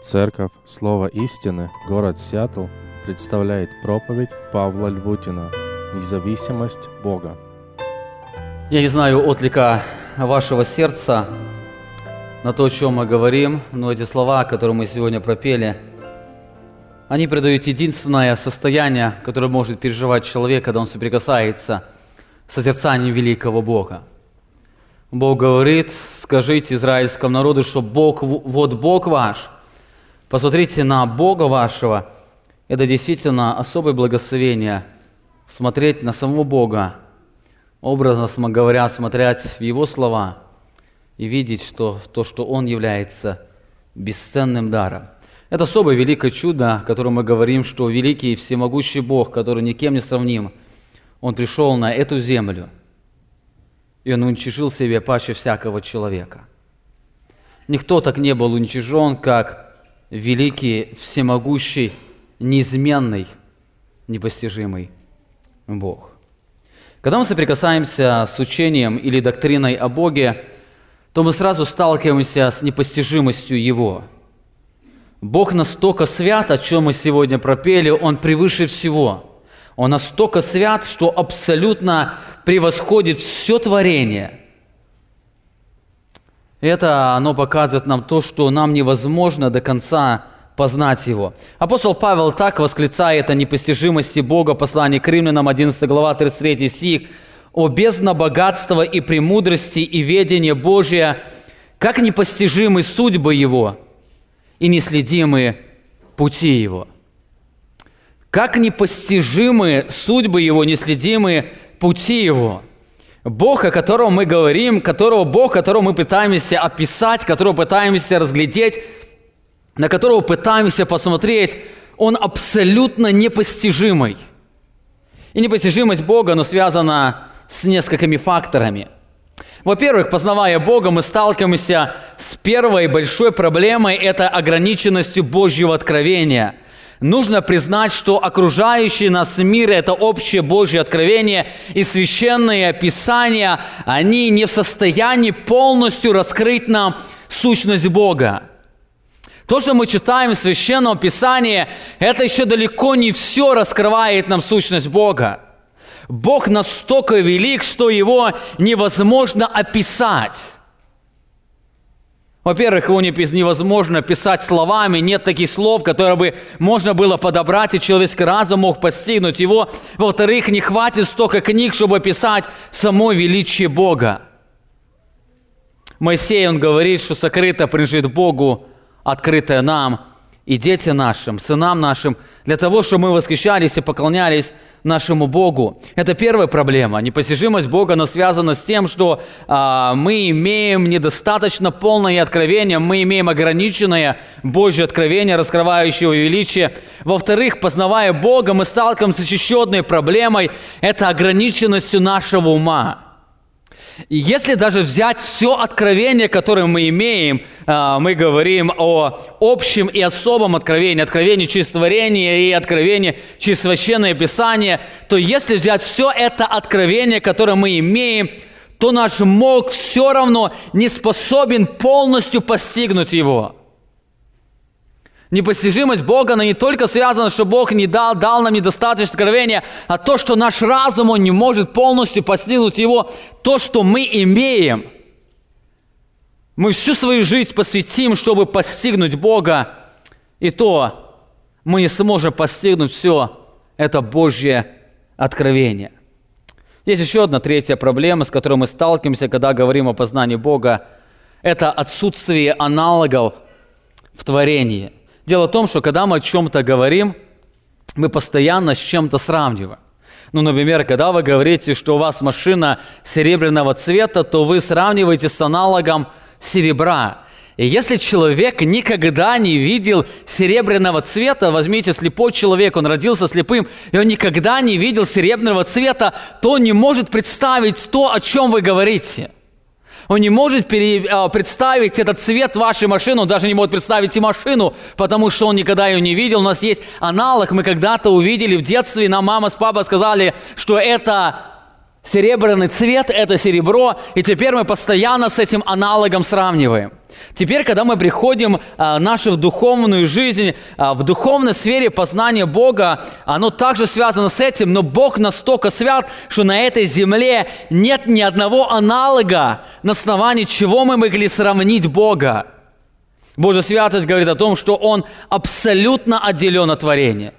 Церковь Слово истины, город Сиэтл, представляет проповедь Павла Львутина «Независимость Бога». Я не знаю отлика вашего сердца на то, о чем мы говорим, но эти слова, которые мы сегодня пропели, они придают единственное состояние, которое может переживать человек, когда он соприкасается с созерцанием великого Бога. Бог говорит, скажите израильскому народу, что Бог, вот Бог ваш. Посмотрите на Бога вашего. Это действительно особое благословение смотреть на самого Бога, образно говоря, смотреть в Его слова и видеть, что то, что Он является бесценным даром. Это особое великое чудо, о котором мы говорим, что великий и всемогущий Бог, который никем не сравним, Он пришел на эту землю – и он уничижил себе паче всякого человека. Никто так не был уничижен, как великий, всемогущий, неизменный, непостижимый Бог. Когда мы соприкасаемся с учением или доктриной о Боге, то мы сразу сталкиваемся с непостижимостью Его. Бог настолько свят, о чем мы сегодня пропели, Он превыше всего – он настолько свят, что абсолютно превосходит все творение. Это оно показывает нам то, что нам невозможно до конца познать Его. Апостол Павел так восклицает о непостижимости Бога, послание к римлянам, 11 глава, 33 стих, «О бездна богатства и премудрости и ведения Божия, как непостижимы судьбы Его и неследимы пути Его». Как непостижимы судьбы Его, неследимые пути Его. Бог, о котором мы говорим, которого Бог, которого мы пытаемся описать, которого пытаемся разглядеть, на которого пытаемся посмотреть, Он абсолютно непостижимый. И непостижимость Бога, но связана с несколькими факторами. Во-первых, познавая Бога, мы сталкиваемся с первой большой проблемой – это ограниченностью Божьего откровения – нужно признать, что окружающий нас мир – это общее Божье откровение, и священные писания, они не в состоянии полностью раскрыть нам сущность Бога. То, что мы читаем в Священном Писании, это еще далеко не все раскрывает нам сущность Бога. Бог настолько велик, что его невозможно описать. Во-первых, его невозможно писать словами, нет таких слов, которые бы можно было подобрать, и человеческий разум мог постигнуть его. Во-вторых, не хватит столько книг, чтобы писать само величие Бога. Моисей, он говорит, что сокрыто принадлежит Богу, открытое нам и детям нашим, сынам нашим, для того, чтобы мы восхищались и поклонялись нашему Богу. Это первая проблема. Непостижимость Бога, она связана с тем, что а, мы имеем недостаточно полное откровение, мы имеем ограниченное Божье откровение, раскрывающее величие. Во-вторых, познавая Бога, мы сталкиваемся с еще одной проблемой – это ограниченностью нашего ума. И если даже взять все откровение, которое мы имеем, а, мы говорим о общем и особом откровении, откровении через творение и откровении через священное писание, то если взять все это откровение, которое мы имеем, то наш мозг все равно не способен полностью постигнуть его. Непостижимость Бога, она не только связана, что Бог не дал, дал нам недостаточно откровения, а то, что наш разум, он не может полностью постигнуть его, то, что мы имеем. Мы всю свою жизнь посвятим, чтобы постигнуть Бога, и то мы не сможем постигнуть все это Божье откровение. Есть еще одна третья проблема, с которой мы сталкиваемся, когда говорим о познании Бога. Это отсутствие аналогов в творении – Дело в том, что когда мы о чем-то говорим, мы постоянно с чем-то сравниваем. Ну, например, когда вы говорите, что у вас машина серебряного цвета, то вы сравниваете с аналогом серебра. И если человек никогда не видел серебряного цвета, возьмите слепой человек, он родился слепым, и он никогда не видел серебряного цвета, то он не может представить то, о чем вы говорите – он не может пере, а, представить этот цвет вашей машины, он даже не может представить и машину, потому что он никогда ее не видел. У нас есть аналог, мы когда-то увидели в детстве, нам мама с папой сказали, что это Серебряный цвет – это серебро, и теперь мы постоянно с этим аналогом сравниваем. Теперь, когда мы приходим а, нашу в духовную жизнь, а, в духовной сфере познания Бога, оно также связано с этим, но Бог настолько свят, что на этой земле нет ни одного аналога, на основании чего мы могли сравнить Бога. Божья святость говорит о том, что Он абсолютно отделен от творения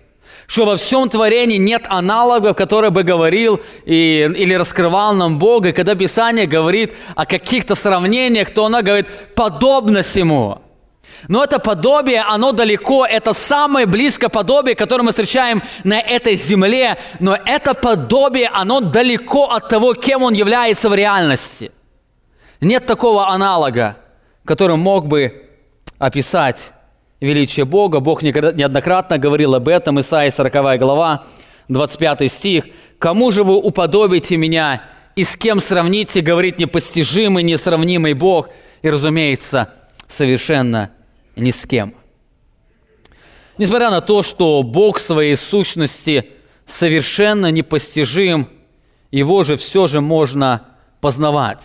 что во всем творении нет аналогов, который бы говорил и, или раскрывал нам Бог. И когда Писание говорит о каких-то сравнениях, то оно говорит подобность Ему. Но это подобие, оно далеко, это самое близкое подобие, которое мы встречаем на этой земле, но это подобие, оно далеко от того, кем он является в реальности. Нет такого аналога, который мог бы описать величие Бога. Бог неоднократно говорил об этом. Исаия 40 глава, 25 стих. «Кому же вы уподобите меня, и с кем сравните, говорит непостижимый, несравнимый Бог?» И, разумеется, совершенно ни с кем. Несмотря на то, что Бог своей сущности совершенно непостижим, Его же все же можно познавать.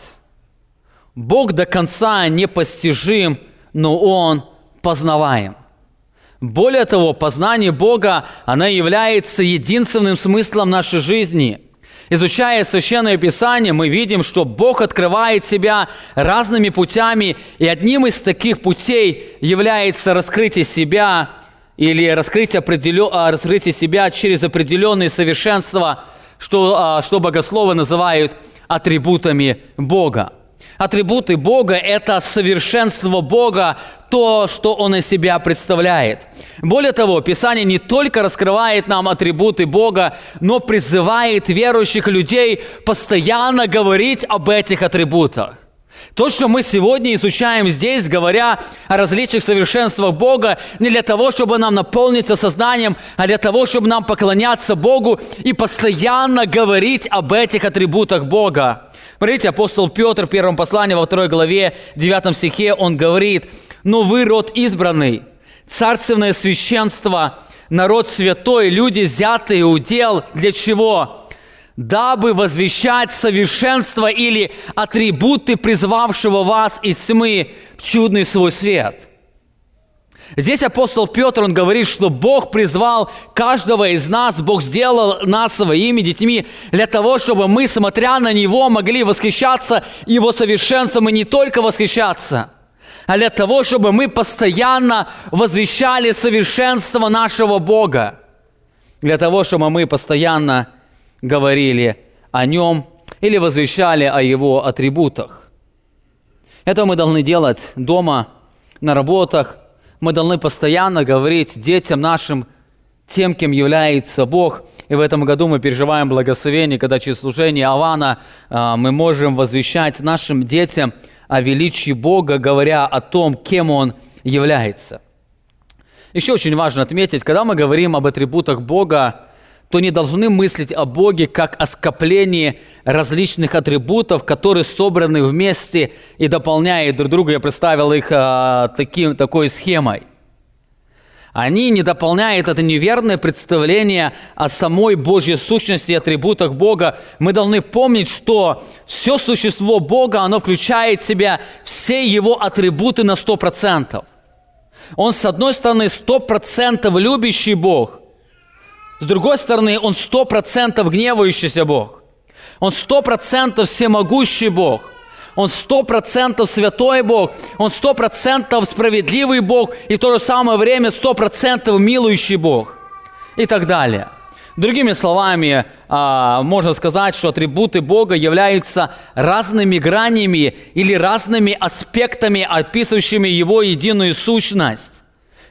Бог до конца непостижим, но Он – познаваем. Более того, познание Бога, оно является единственным смыслом нашей жизни. Изучая Священное Писание, мы видим, что Бог открывает себя разными путями, и одним из таких путей является раскрытие себя или раскрытие, определен... А, раскрытие себя через определенные совершенства, что, а, что богословы называют атрибутами Бога. Атрибуты Бога – это совершенство Бога, то, что Он из себя представляет. Более того, Писание не только раскрывает нам атрибуты Бога, но призывает верующих людей постоянно говорить об этих атрибутах. То, что мы сегодня изучаем здесь, говоря о различных совершенствах Бога, не для того, чтобы нам наполниться сознанием, а для того, чтобы нам поклоняться Богу и постоянно говорить об этих атрибутах Бога. Смотрите, апостол Петр в первом послании во второй главе, 9 стихе, он говорит, «Но вы род избранный, царственное священство, народ святой, люди, взятые удел, для чего? Дабы возвещать совершенство или атрибуты призвавшего вас из тьмы в чудный свой свет. Здесь апостол Петр, он говорит, что Бог призвал каждого из нас, Бог сделал нас своими детьми для того, чтобы мы, смотря на Него, могли восхищаться Его совершенством и не только восхищаться, а для того, чтобы мы постоянно возвещали совершенство нашего Бога, для того, чтобы мы постоянно говорили о нем или возвещали о его атрибутах. Это мы должны делать дома, на работах. Мы должны постоянно говорить детям нашим тем, кем является Бог. И в этом году мы переживаем благословение, когда через служение Авана а, мы можем возвещать нашим детям о величии Бога, говоря о том, кем Он является. Еще очень важно отметить, когда мы говорим об атрибутах Бога, то не должны мыслить о Боге как о скоплении различных атрибутов, которые собраны вместе и дополняют друг друга. Я представил их а, таким, такой схемой. Они не дополняют это неверное представление о самой Божьей сущности и атрибутах Бога. Мы должны помнить, что все существо Бога, оно включает в себя все его атрибуты на 100%. Он, с одной стороны, 100% любящий Бог – с другой стороны, Он сто процентов гневающийся Бог. Он сто процентов всемогущий Бог. Он сто процентов святой Бог. Он сто процентов справедливый Бог. И в то же самое время сто процентов милующий Бог. И так далее. Другими словами, а, можно сказать, что атрибуты Бога являются разными гранями или разными аспектами, описывающими Его единую сущность.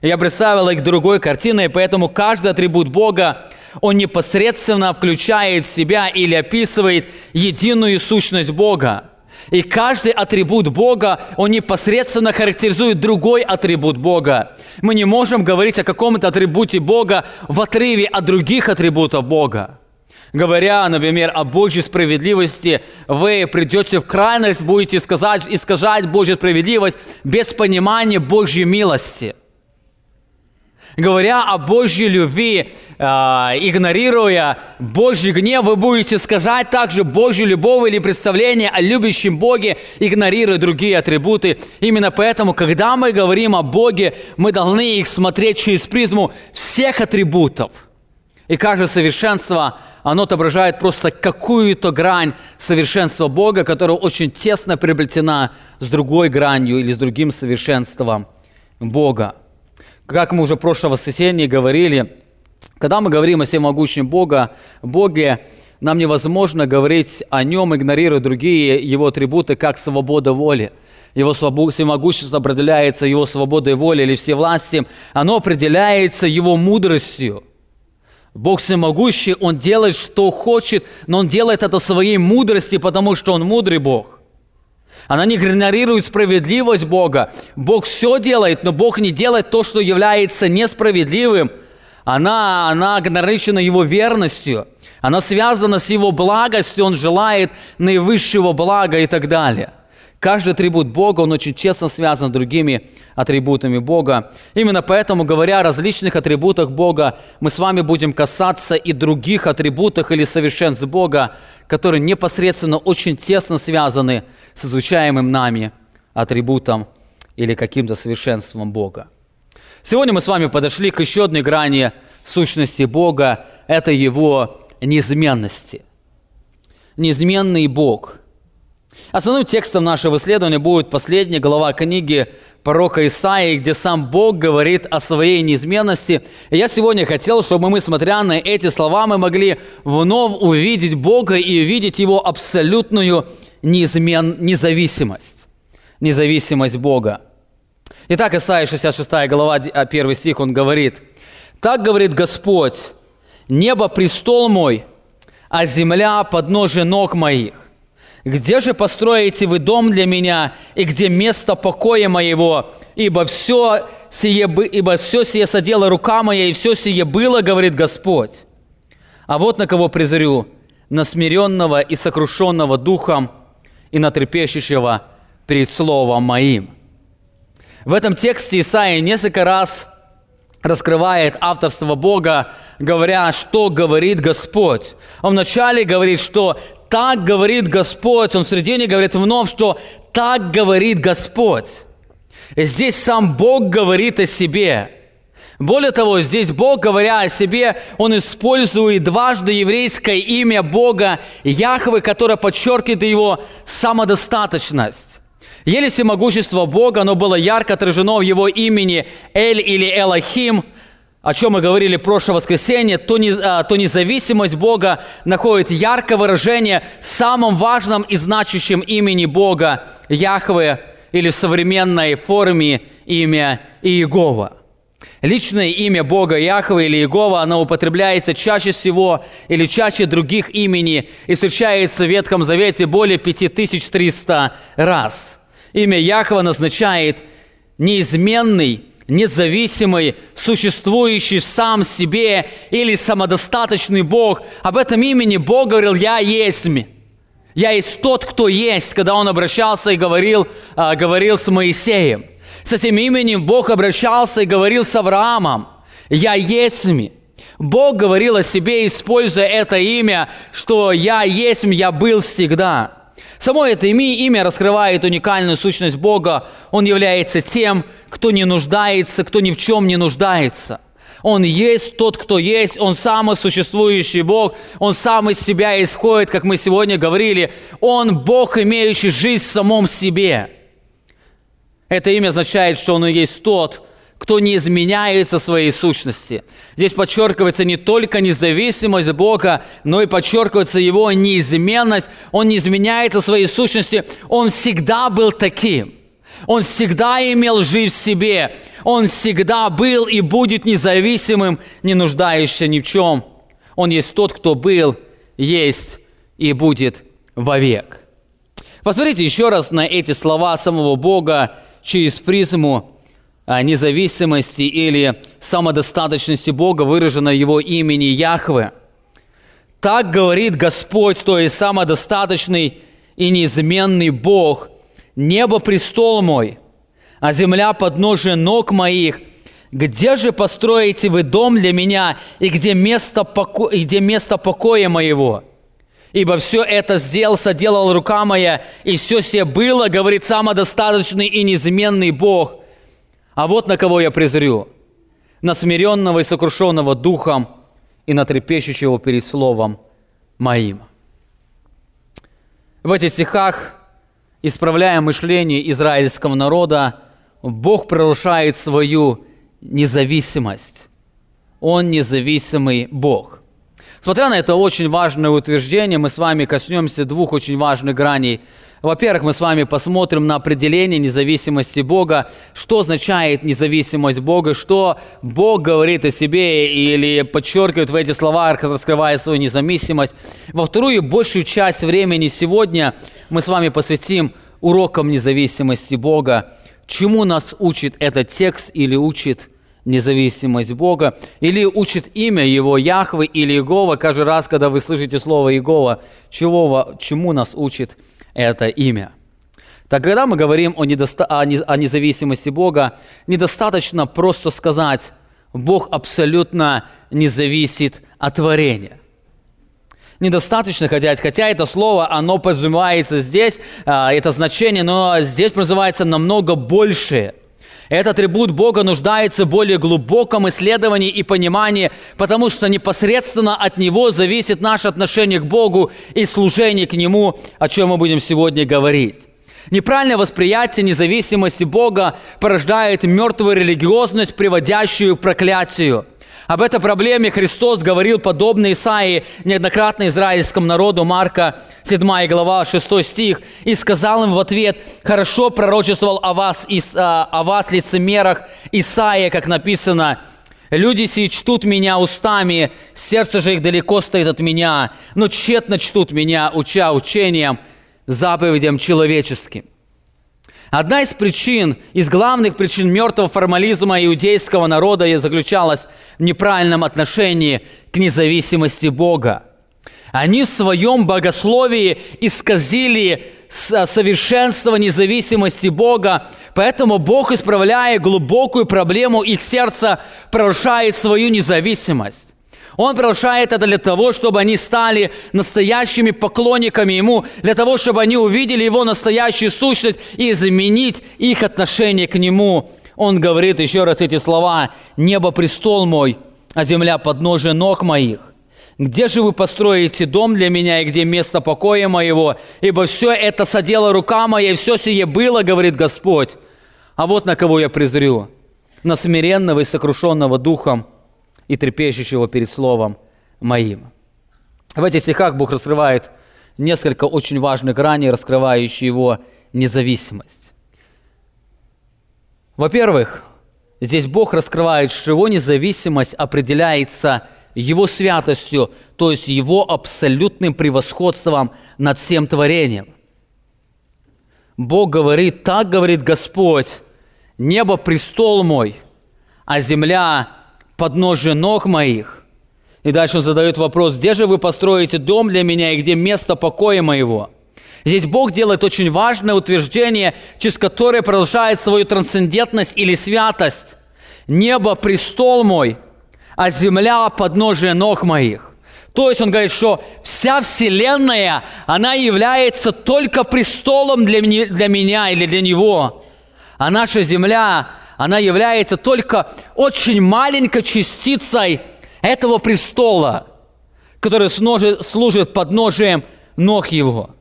Я представил их другой картиной, поэтому каждый атрибут Бога, он непосредственно включает в себя или описывает единую сущность Бога. И каждый атрибут Бога, он непосредственно характеризует другой атрибут Бога. Мы не можем говорить о каком-то атрибуте Бога в отрыве от других атрибутов Бога. Говоря, например, о Божьей справедливости, вы придете в крайность, будете сказать, искажать Божью справедливость без понимания Божьей милости – Говоря о Божьей любви, э, игнорируя Божий гнев, вы будете сказать также Божью любовь или представление о любящем Боге, игнорируя другие атрибуты. Именно поэтому, когда мы говорим о Боге, мы должны их смотреть через призму всех атрибутов. И каждое совершенство, оно отображает просто какую-то грань совершенства Бога, которая очень тесно приобретена с другой гранью или с другим совершенством Бога. Как мы уже в прошлом воскресенье говорили, когда мы говорим о всемогущем Бога, Боге, нам невозможно говорить о нем, игнорируя другие его атрибуты, как свобода воли. Его всемогущество определяется его свободой воли или всевластием. Оно определяется его мудростью. Бог всемогущий, Он делает, что хочет, но Он делает это своей мудрости, потому что Он мудрый Бог. Она не игнорирует справедливость Бога. Бог все делает, но Бог не делает то, что является несправедливым. Она, она ограничена Его верностью. Она связана с Его благостью. Он желает наивысшего блага и так далее. Каждый атрибут Бога, он очень честно связан с другими атрибутами Бога. Именно поэтому, говоря о различных атрибутах Бога, мы с вами будем касаться и других атрибутах или совершенств Бога, которые непосредственно очень тесно связаны с изучаемым нами атрибутом или каким-то совершенством Бога. Сегодня мы с вами подошли к еще одной грани сущности Бога – это Его неизменности. Неизменный Бог. Основным текстом нашего исследования будет последняя глава книги пророка Исаии, где сам Бог говорит о своей неизменности. И я сегодня хотел, чтобы мы, смотря на эти слова, мы могли вновь увидеть Бога и увидеть Его абсолютную неизмен, независимость. Независимость Бога. Итак, Исаия 66 глава, 1 стих, он говорит, «Так говорит Господь, небо престол мой, а земля подножие ног моих. Где же построите вы дом для меня, и где место покоя моего? Ибо все сие, ибо все сие содела рука моя, и все сие было, говорит Господь. А вот на кого презрю, на смиренного и сокрушенного духом, и на трепещущего перед словом моим». В этом тексте Исаия несколько раз раскрывает авторство Бога, говоря, что говорит Господь. Он вначале говорит, что так говорит Господь. Он в середине говорит вновь, что так говорит Господь. И здесь сам Бог говорит о себе. Более того, здесь Бог, говоря о себе, Он использует дважды еврейское имя Бога Яхвы, которое подчеркивает Его самодостаточность. Еле всемогущество Бога, оно было ярко отражено в Его имени Эль или Элохим – о чем мы говорили в прошлое воскресенье, то, не, а, то независимость Бога находит яркое выражение в самом важном и значащем имени Бога Яхве или в современной форме имя Иегова. Личное имя Бога Яхве или Иегова, оно употребляется чаще всего или чаще других имени и встречается в Ветхом Завете более 5300 раз. Имя Яхва назначает неизменный, независимый, существующий сам себе или самодостаточный Бог. Об этом имени Бог говорил «Я есть». Я есть тот, кто есть, когда он обращался и говорил, а, говорил с Моисеем. С этим именем Бог обращался и говорил с Авраамом. «Я есть». Бог говорил о себе, используя это имя, что «Я есть, я был всегда». Само это имя раскрывает уникальную сущность Бога. Он является тем, кто не нуждается, кто ни в чем не нуждается. Он есть тот, кто есть, Он самый существующий Бог, Он сам из себя исходит, как мы сегодня говорили. Он Бог, имеющий жизнь в самом себе. Это имя означает, что Он и есть тот, кто не изменяется своей сущности. Здесь подчеркивается не только независимость Бога, но и подчеркивается Его неизменность. Он не изменяется своей сущности, Он всегда был таким – он всегда имел жизнь в себе. Он всегда был и будет независимым, не нуждающимся ни в чем. Он есть тот, кто был, есть и будет вовек. Посмотрите еще раз на эти слова самого Бога через призму а, независимости или самодостаточности Бога, выраженной Его имени Яхве. Так говорит Господь, то есть самодостаточный и неизменный Бог, Небо – престол мой, а земля – подножие ног моих. где же построите вы дом для меня, и где место, поко... и где место покоя моего? Ибо все это сделал, соделал рука моя, и все все было, говорит самодостаточный и неизменный Бог. А вот на кого я презрю, на смиренного и сокрушенного духом, и на трепещущего перед словом моим. В этих стихах, исправляя мышление израильского народа, Бог прорушает свою независимость. Он независимый Бог. Смотря на это очень важное утверждение, мы с вами коснемся двух очень важных граней. Во-первых, мы с вами посмотрим на определение независимости Бога, что означает независимость Бога, что Бог говорит о себе или подчеркивает в эти слова, раскрывая свою независимость. Во вторую, большую часть времени сегодня мы с вами посвятим урокам независимости Бога. Чему нас учит этот текст или учит независимость Бога, или учит имя Его Яхвы или Иегова. Каждый раз, когда вы слышите слово Иегова, чего, чему нас учит это имя? Так когда мы говорим о, недоста- о, не- о независимости Бога, недостаточно просто сказать, Бог абсолютно не зависит от творения. Недостаточно хотя, хотя это слово, оно подразумевается здесь, а, это значение, но здесь подразумевается намного большее – этот атрибут Бога нуждается в более глубоком исследовании и понимании, потому что непосредственно от Него зависит наше отношение к Богу и служение к Нему, о чем мы будем сегодня говорить. Неправильное восприятие независимости Бога порождает мертвую религиозность, приводящую к проклятию – об этой проблеме Христос говорил подобно Исаии неоднократно израильскому народу, Марка 7 глава 6 стих, и сказал им в ответ, «Хорошо пророчествовал о вас, а, о вас лицемерах Исаия, как написано, Люди сии чтут меня устами, сердце же их далеко стоит от меня, но тщетно чтут меня, уча учением, заповедям человеческим. Одна из причин, из главных причин мертвого формализма иудейского народа заключалась в неправильном отношении к независимости Бога. Они в своем богословии исказили совершенство независимости Бога, поэтому Бог, исправляя глубокую проблему их сердца, прорушает свою независимость. Он приглашает это для того, чтобы они стали настоящими поклонниками Ему, для того, чтобы они увидели Его настоящую сущность и изменить их отношение к Нему. Он говорит еще раз эти слова, «Небо – престол мой, а земля – подножие ног моих». Где же вы построите дом для меня, и где место покоя моего? Ибо все это содела рука моя, и все сие было, говорит Господь. А вот на кого я презрю, на смиренного и сокрушенного духом – и трепещущего перед Словом моим. В этих стихах Бог раскрывает несколько очень важных граней, раскрывающие его независимость. Во-первых, здесь Бог раскрывает, что его независимость определяется его святостью, то есть его абсолютным превосходством над всем творением. Бог говорит, так говорит Господь, небо престол мой, а земля подножие ног моих. И дальше он задает вопрос, где же вы построите дом для меня и где место покоя моего? Здесь Бог делает очень важное утверждение, через которое продолжает свою трансцендентность или святость. Небо – престол мой, а земля – подножие ног моих. То есть он говорит, что вся Вселенная, она является только престолом для, для меня или для него. А наша земля, она является только очень маленькой частицей этого престола, который служит подножием ног его.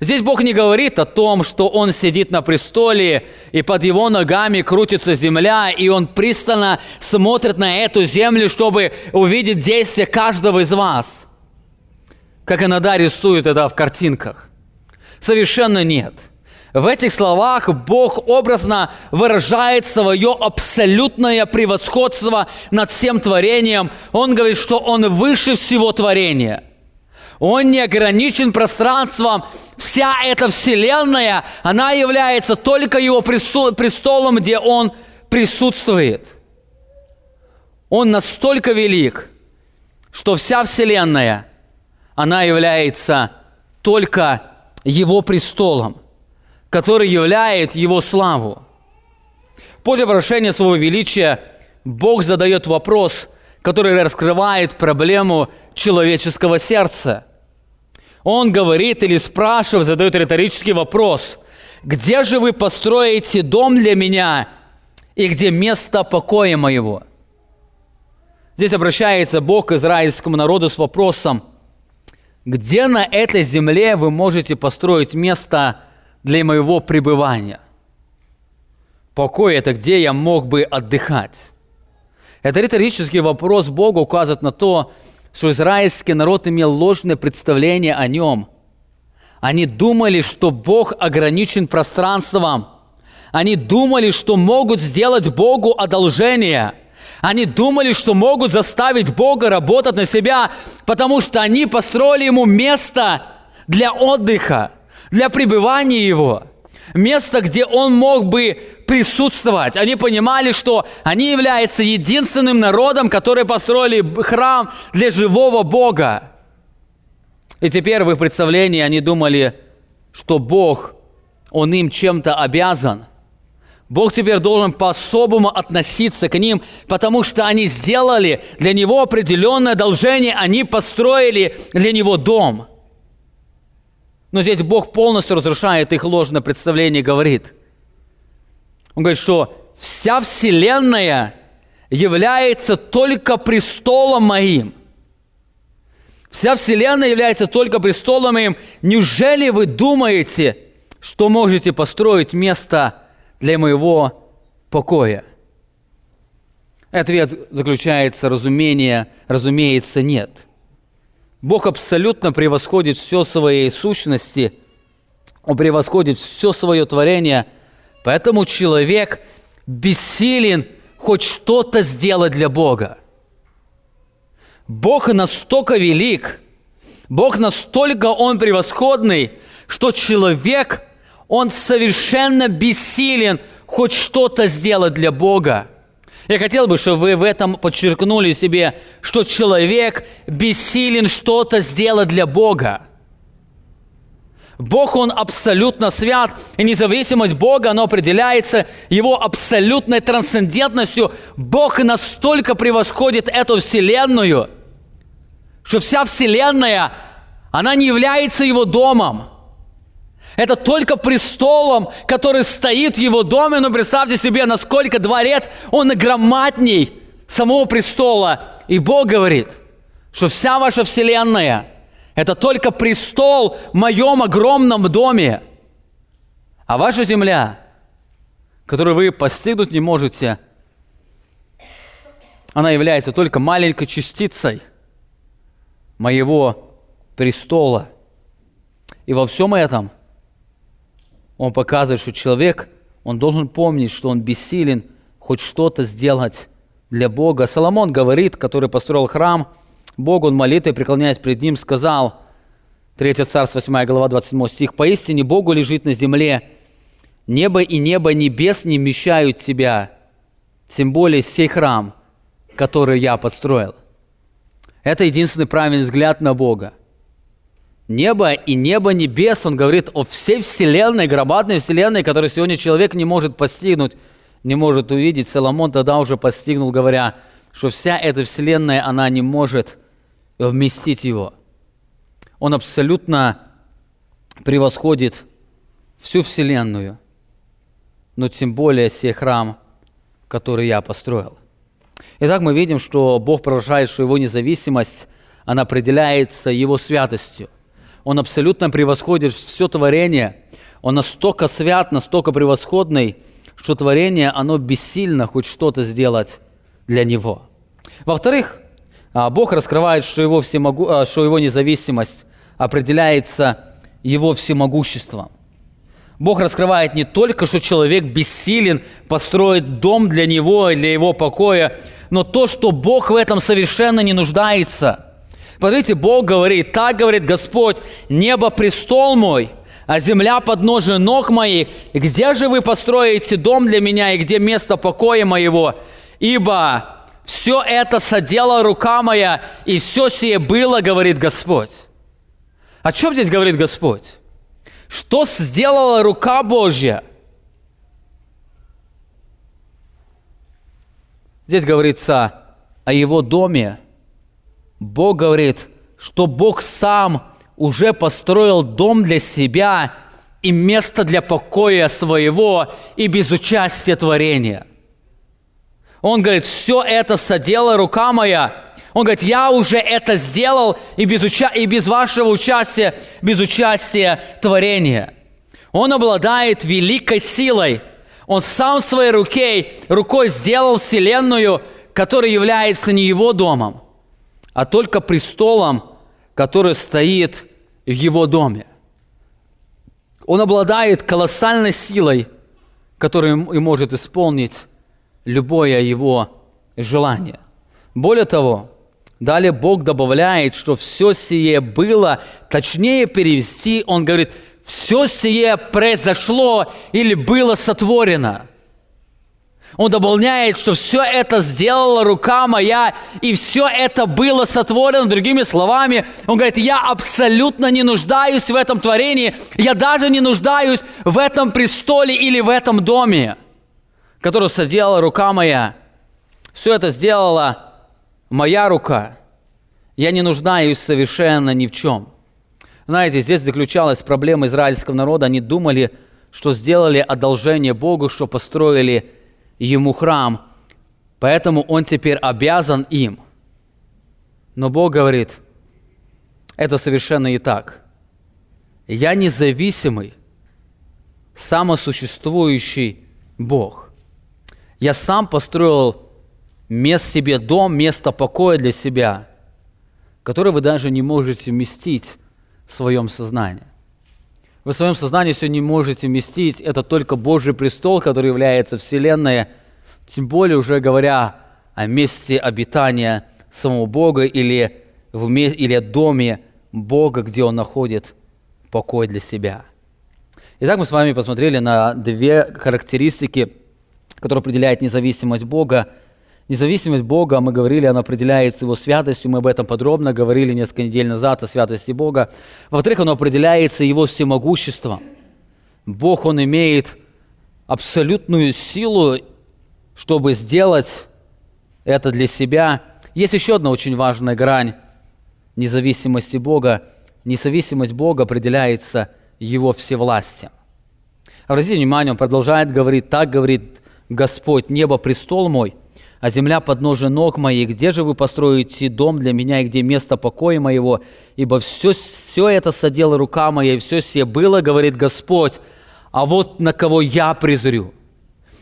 Здесь Бог не говорит о том, что Он сидит на престоле, и под Его ногами крутится земля, и Он пристально смотрит на эту землю, чтобы увидеть действие каждого из вас. Как иногда рисуют это в картинках. Совершенно нет – в этих словах Бог образно выражает свое абсолютное превосходство над всем творением. Он говорит, что Он выше всего творения. Он не ограничен пространством. Вся эта вселенная, она является только Его престолом, где Он присутствует. Он настолько велик, что вся вселенная, она является только Его престолом – который являет его славу. После прошения своего величия Бог задает вопрос, который раскрывает проблему человеческого сердца. Он говорит или спрашивает, задает риторический вопрос, «Где же вы построите дом для меня, и где место покоя моего?» Здесь обращается Бог к израильскому народу с вопросом, где на этой земле вы можете построить место для моего пребывания? Покой – это где я мог бы отдыхать? Это риторический вопрос Бога указывает на то, что израильский народ имел ложное представление о нем. Они думали, что Бог ограничен пространством. Они думали, что могут сделать Богу одолжение – они думали, что могут заставить Бога работать на себя, потому что они построили ему место для отдыха, для пребывания его. Место, где он мог бы присутствовать. Они понимали, что они являются единственным народом, который построили храм для живого Бога. И теперь в их представлении они думали, что Бог, Он им чем-то обязан – Бог теперь должен по-особому относиться к ним, потому что они сделали для Него определенное одолжение, они построили для Него дом. Но здесь Бог полностью разрушает их ложное представление и говорит. Он говорит, что вся Вселенная является только престолом моим. Вся Вселенная является только престолом моим. Неужели вы думаете, что можете построить место для моего покоя? Ответ заключается, разумение, разумеется, нет. Бог абсолютно превосходит все своей сущности, Он превосходит все свое творение, поэтому человек бессилен хоть что-то сделать для Бога. Бог настолько велик, Бог настолько Он превосходный, что человек – он совершенно бессилен хоть что-то сделать для Бога. Я хотел бы, чтобы вы в этом подчеркнули себе, что человек бессилен что-то сделать для Бога. Бог, Он абсолютно свят, и независимость Бога, она определяется Его абсолютной трансцендентностью. Бог настолько превосходит эту Вселенную, что вся Вселенная, она не является Его домом – это только престолом, который стоит в его доме. Но представьте себе, насколько дворец, он громадней самого престола. И Бог говорит, что вся ваша вселенная – это только престол в моем огромном доме. А ваша земля, которую вы постигнуть не можете, она является только маленькой частицей моего престола. И во всем этом – он показывает, что человек, он должен помнить, что он бессилен хоть что-то сделать для Бога. Соломон говорит, который построил храм, Бог, он молитвой, преклоняясь пред ним, сказал, 3 Царство, 8 глава, 27 стих, «Поистине Богу лежит на земле, небо и небо небес не вмещают тебя, тем более сей храм, который я построил». Это единственный правильный взгляд на Бога небо и небо небес. Он говорит о всей вселенной, громадной вселенной, которую сегодня человек не может постигнуть, не может увидеть. Соломон тогда уже постигнул, говоря, что вся эта вселенная, она не может вместить его. Он абсолютно превосходит всю вселенную, но тем более сей храм, который я построил. Итак, мы видим, что Бог продолжает, что его независимость, она определяется его святостью. Он абсолютно превосходит все творение. Он настолько свят, настолько превосходный, что творение, оно бессильно хоть что-то сделать для него. Во-вторых, а, Бог раскрывает, что его, всемогу... А, что его независимость определяется его всемогуществом. Бог раскрывает не только, что человек бессилен построить дом для него и для его покоя, но то, что Бог в этом совершенно не нуждается – Смотрите, Бог говорит, так говорит Господь, небо престол мой, а земля подножие ног моих. И где же вы построите дом для меня, и где место покоя моего? Ибо все это содела рука моя, и все сие было, говорит Господь. О чем здесь говорит Господь? Что сделала рука Божья? Здесь говорится о его доме. Бог говорит, что Бог сам уже построил дом для себя и место для покоя своего и без участия творения. Он говорит, все это содела рука моя. Он говорит, я уже это сделал и без, уча- и без вашего участия, без участия творения. Он обладает великой силой. Он сам своей рукой, рукой сделал вселенную, которая является не его домом, а только престолом, который стоит в его доме. Он обладает колоссальной силой, которую и может исполнить любое его желание. Более того, далее Бог добавляет, что все сие было, точнее перевести, он говорит, все сие произошло или было сотворено – он дополняет, что все это сделала рука моя, и все это было сотворено. Другими словами, он говорит, я абсолютно не нуждаюсь в этом творении, я даже не нуждаюсь в этом престоле или в этом доме, который соделала рука моя. Все это сделала моя рука. Я не нуждаюсь совершенно ни в чем. Знаете, здесь заключалась проблема израильского народа. Они думали, что сделали одолжение Богу, что построили ему храм, поэтому он теперь обязан им. Но Бог говорит, это совершенно не так. Я независимый, самосуществующий Бог. Я сам построил мест себе дом, место покоя для себя, который вы даже не можете вместить в своем сознании. Вы в своем сознании все не можете вместить. Это только Божий престол, который является Вселенной, тем более уже говоря о месте обитания самого Бога или, в, или доме Бога, где Он находит покой для себя. Итак, мы с вами посмотрели на две характеристики, которые определяют независимость Бога – Независимость Бога, мы говорили, она определяется Его святостью, мы об этом подробно говорили несколько недель назад о святости Бога. Во-вторых, оно определяется Его всемогуществом. Бог, Он имеет абсолютную силу, чтобы сделать это для себя. Есть еще одна очень важная грань независимости Бога. Независимость Бога определяется Его всевластием. Обратите внимание, Он продолжает говорить, так говорит Господь, небо престол мой – а земля подножие ног моих. Где же вы построите дом для меня, и где место покоя моего? Ибо все, все это содела рука моя, и все все было, говорит Господь, а вот на кого я презрю.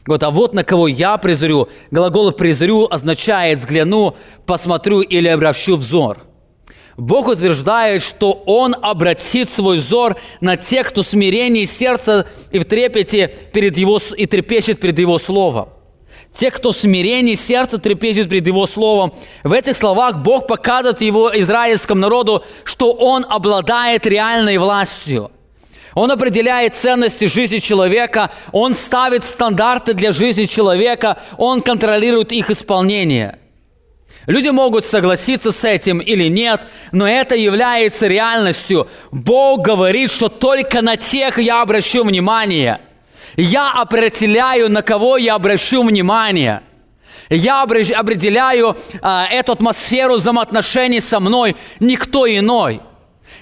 Вот, а вот на кого я презрю. Глагол «презрю» означает «взгляну», «посмотрю» или «обращу взор». Бог утверждает, что Он обратит свой взор на тех, кто смирение сердца и в трепете перед его, и трепещет перед Его Словом. Те, кто смирение сердца трепещет пред Его Словом. В этих словах Бог показывает Его израильскому народу, что Он обладает реальной властью. Он определяет ценности жизни человека, Он ставит стандарты для жизни человека, Он контролирует их исполнение. Люди могут согласиться с этим или нет, но это является реальностью. Бог говорит, что только на тех я обращу внимание – я определяю, на кого я обращу внимание. Я определяю а, эту атмосферу взаимоотношений со мной, никто иной.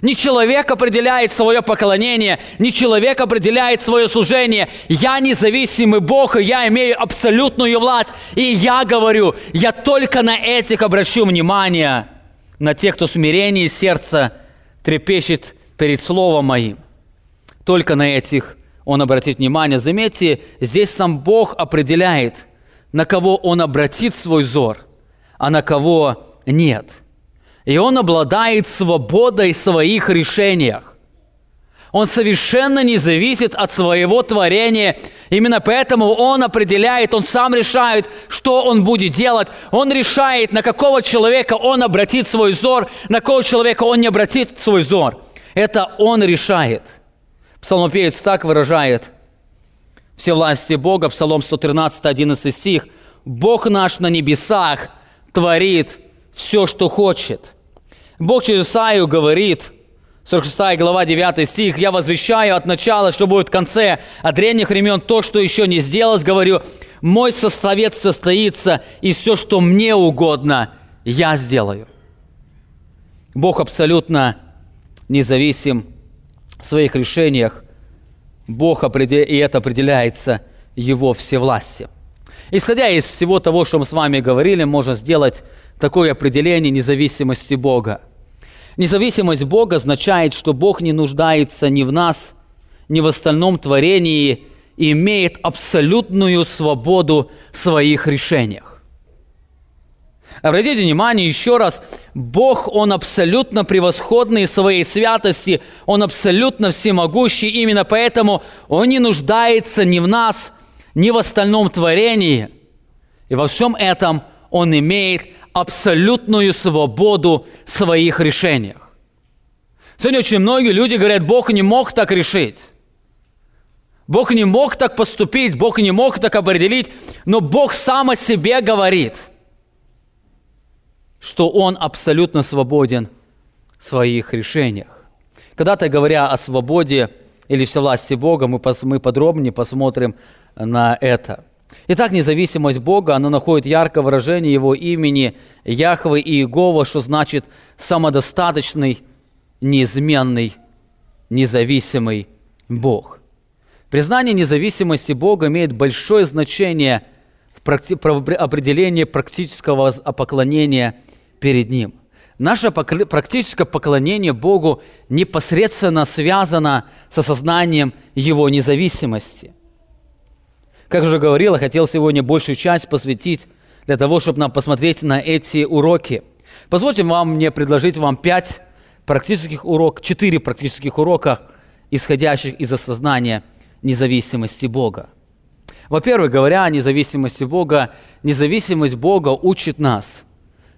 Не человек определяет свое поклонение, не человек определяет свое служение. Я независимый Бог, и я имею абсолютную власть. И я говорю, я только на этих обращу внимание, на тех, кто смирение сердца трепещет перед Словом Моим. Только на этих он обратит внимание. Заметьте, здесь сам Бог определяет, на кого он обратит свой взор, а на кого нет. И он обладает свободой в своих решениях. Он совершенно не зависит от своего творения. Именно поэтому он определяет, он сам решает, что он будет делать. Он решает, на какого человека он обратит свой взор, на какого человека он не обратит свой взор. Это он решает – Псалмопевец так выражает все власти Бога, Псалом 113, 11 стих. «Бог наш на небесах творит все, что хочет». Бог через Исаию говорит, 46 глава, 9 стих. «Я возвещаю от начала, что будет в конце, от древних времен то, что еще не сделалось, говорю, мой составец состоится, и все, что мне угодно, я сделаю». Бог абсолютно независим в своих решениях. Бог и это определяется Его всевластием. Исходя из всего того, что мы с вами говорили, можно сделать такое определение независимости Бога – Независимость Бога означает, что Бог не нуждается ни в нас, ни в остальном творении и имеет абсолютную свободу в своих решениях. Обратите внимание еще раз, Бог, Он абсолютно превосходный своей святости, Он абсолютно всемогущий, именно поэтому Он не нуждается ни в нас, ни в остальном творении. И во всем этом Он имеет абсолютную свободу в своих решениях. Сегодня очень многие люди говорят, Бог не мог так решить. Бог не мог так поступить, Бог не мог так определить, но Бог сам о себе говорит, что Он абсолютно свободен в своих решениях. Когда-то говоря о свободе или всевластии Бога, мы, мы подробнее посмотрим на это – Итак, независимость Бога, она находит яркое выражение Его имени Яхве и Иегова, что значит самодостаточный, неизменный, независимый Бог. Признание независимости Бога имеет большое значение в определении практического поклонения перед Ним. Наше практическое поклонение Богу непосредственно связано с осознанием Его независимости – как уже говорил, я хотел сегодня большую часть посвятить для того, чтобы нам посмотреть на эти уроки. Позвольте вам мне предложить вам пять практических уроков, четыре практических урока, исходящих из осознания независимости Бога. Во-первых, говоря о независимости Бога, независимость Бога учит нас,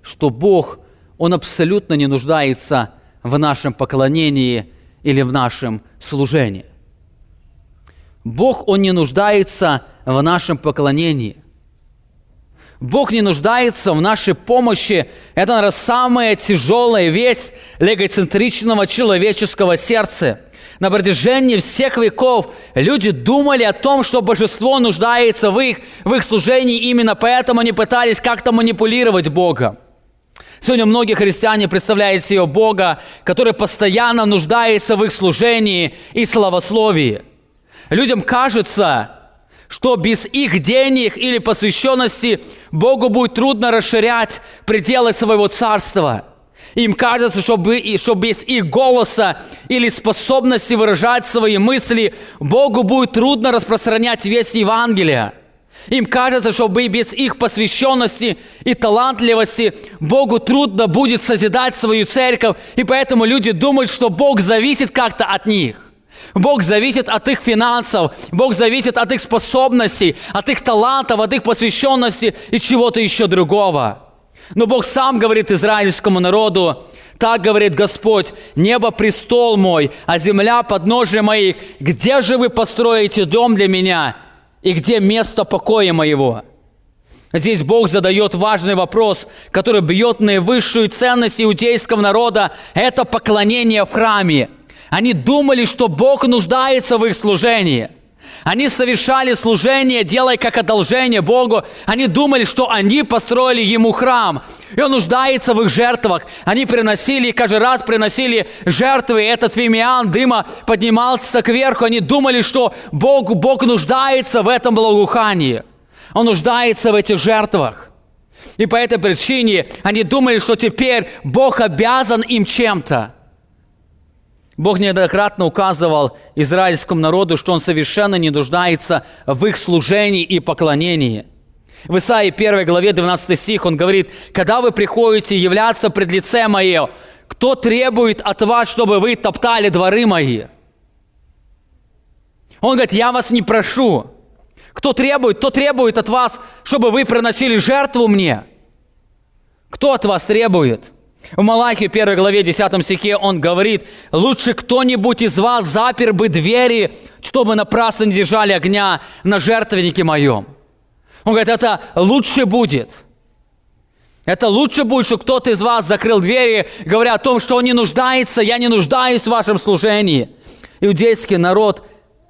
что Бог, Он абсолютно не нуждается в нашем поклонении или в нашем служении. Бог, Он не нуждается в нашем поклонении. Бог не нуждается в нашей помощи. Это, наверное, самая тяжелая весть легоцентричного человеческого сердца. На протяжении всех веков люди думали о том, что божество нуждается в их, в их служении, именно поэтому они пытались как-то манипулировать Богом. Сегодня многие христиане представляют себе Бога, который постоянно нуждается в их служении и славословии. Людям кажется, что без их денег или посвященности Богу будет трудно расширять пределы своего царства. Им кажется, что, что без их голоса или способности выражать свои мысли Богу будет трудно распространять весь Евангелие. Им кажется, что без их посвященности и талантливости Богу трудно будет созидать свою церковь, и поэтому люди думают, что Бог зависит как-то от них. Бог зависит от их финансов, Бог зависит от их способностей, от их талантов, от их посвященности и чего-то еще другого. Но Бог сам говорит израильскому народу, так говорит Господь, небо престол мой, а земля подножие моих. Где же вы построите дом для меня? И где место покоя моего? Здесь Бог задает важный вопрос, который бьет наивысшую ценность иудейского народа. Это поклонение в храме. Они думали, что Бог нуждается в их служении. Они совершали служение, делая как одолжение Богу. Они думали, что они построили Ему храм, и Он нуждается в их жертвах. Они приносили, каждый раз приносили жертвы, и этот фимиан дыма поднимался кверху. Они думали, что Бог, Бог нуждается в этом благоухании. Он нуждается в этих жертвах. И по этой причине они думали, что теперь Бог обязан им чем-то. Бог неоднократно указывал израильскому народу, что он совершенно не нуждается в их служении и поклонении. В Исаии 1 главе 12 стих он говорит, «Когда вы приходите являться пред лице Мое, кто требует от вас, чтобы вы топтали дворы Мои?» Он говорит, «Я вас не прошу». Кто требует? Кто требует от вас, чтобы вы приносили жертву мне? Кто от вас требует? В Малахе 1 главе 10 стихе он говорит, «Лучше кто-нибудь из вас запер бы двери, чтобы напрасно не держали огня на жертвеннике моем». Он говорит, это лучше будет. Это лучше будет, что кто-то из вас закрыл двери, говоря о том, что он не нуждается, я не нуждаюсь в вашем служении. Иудейский народ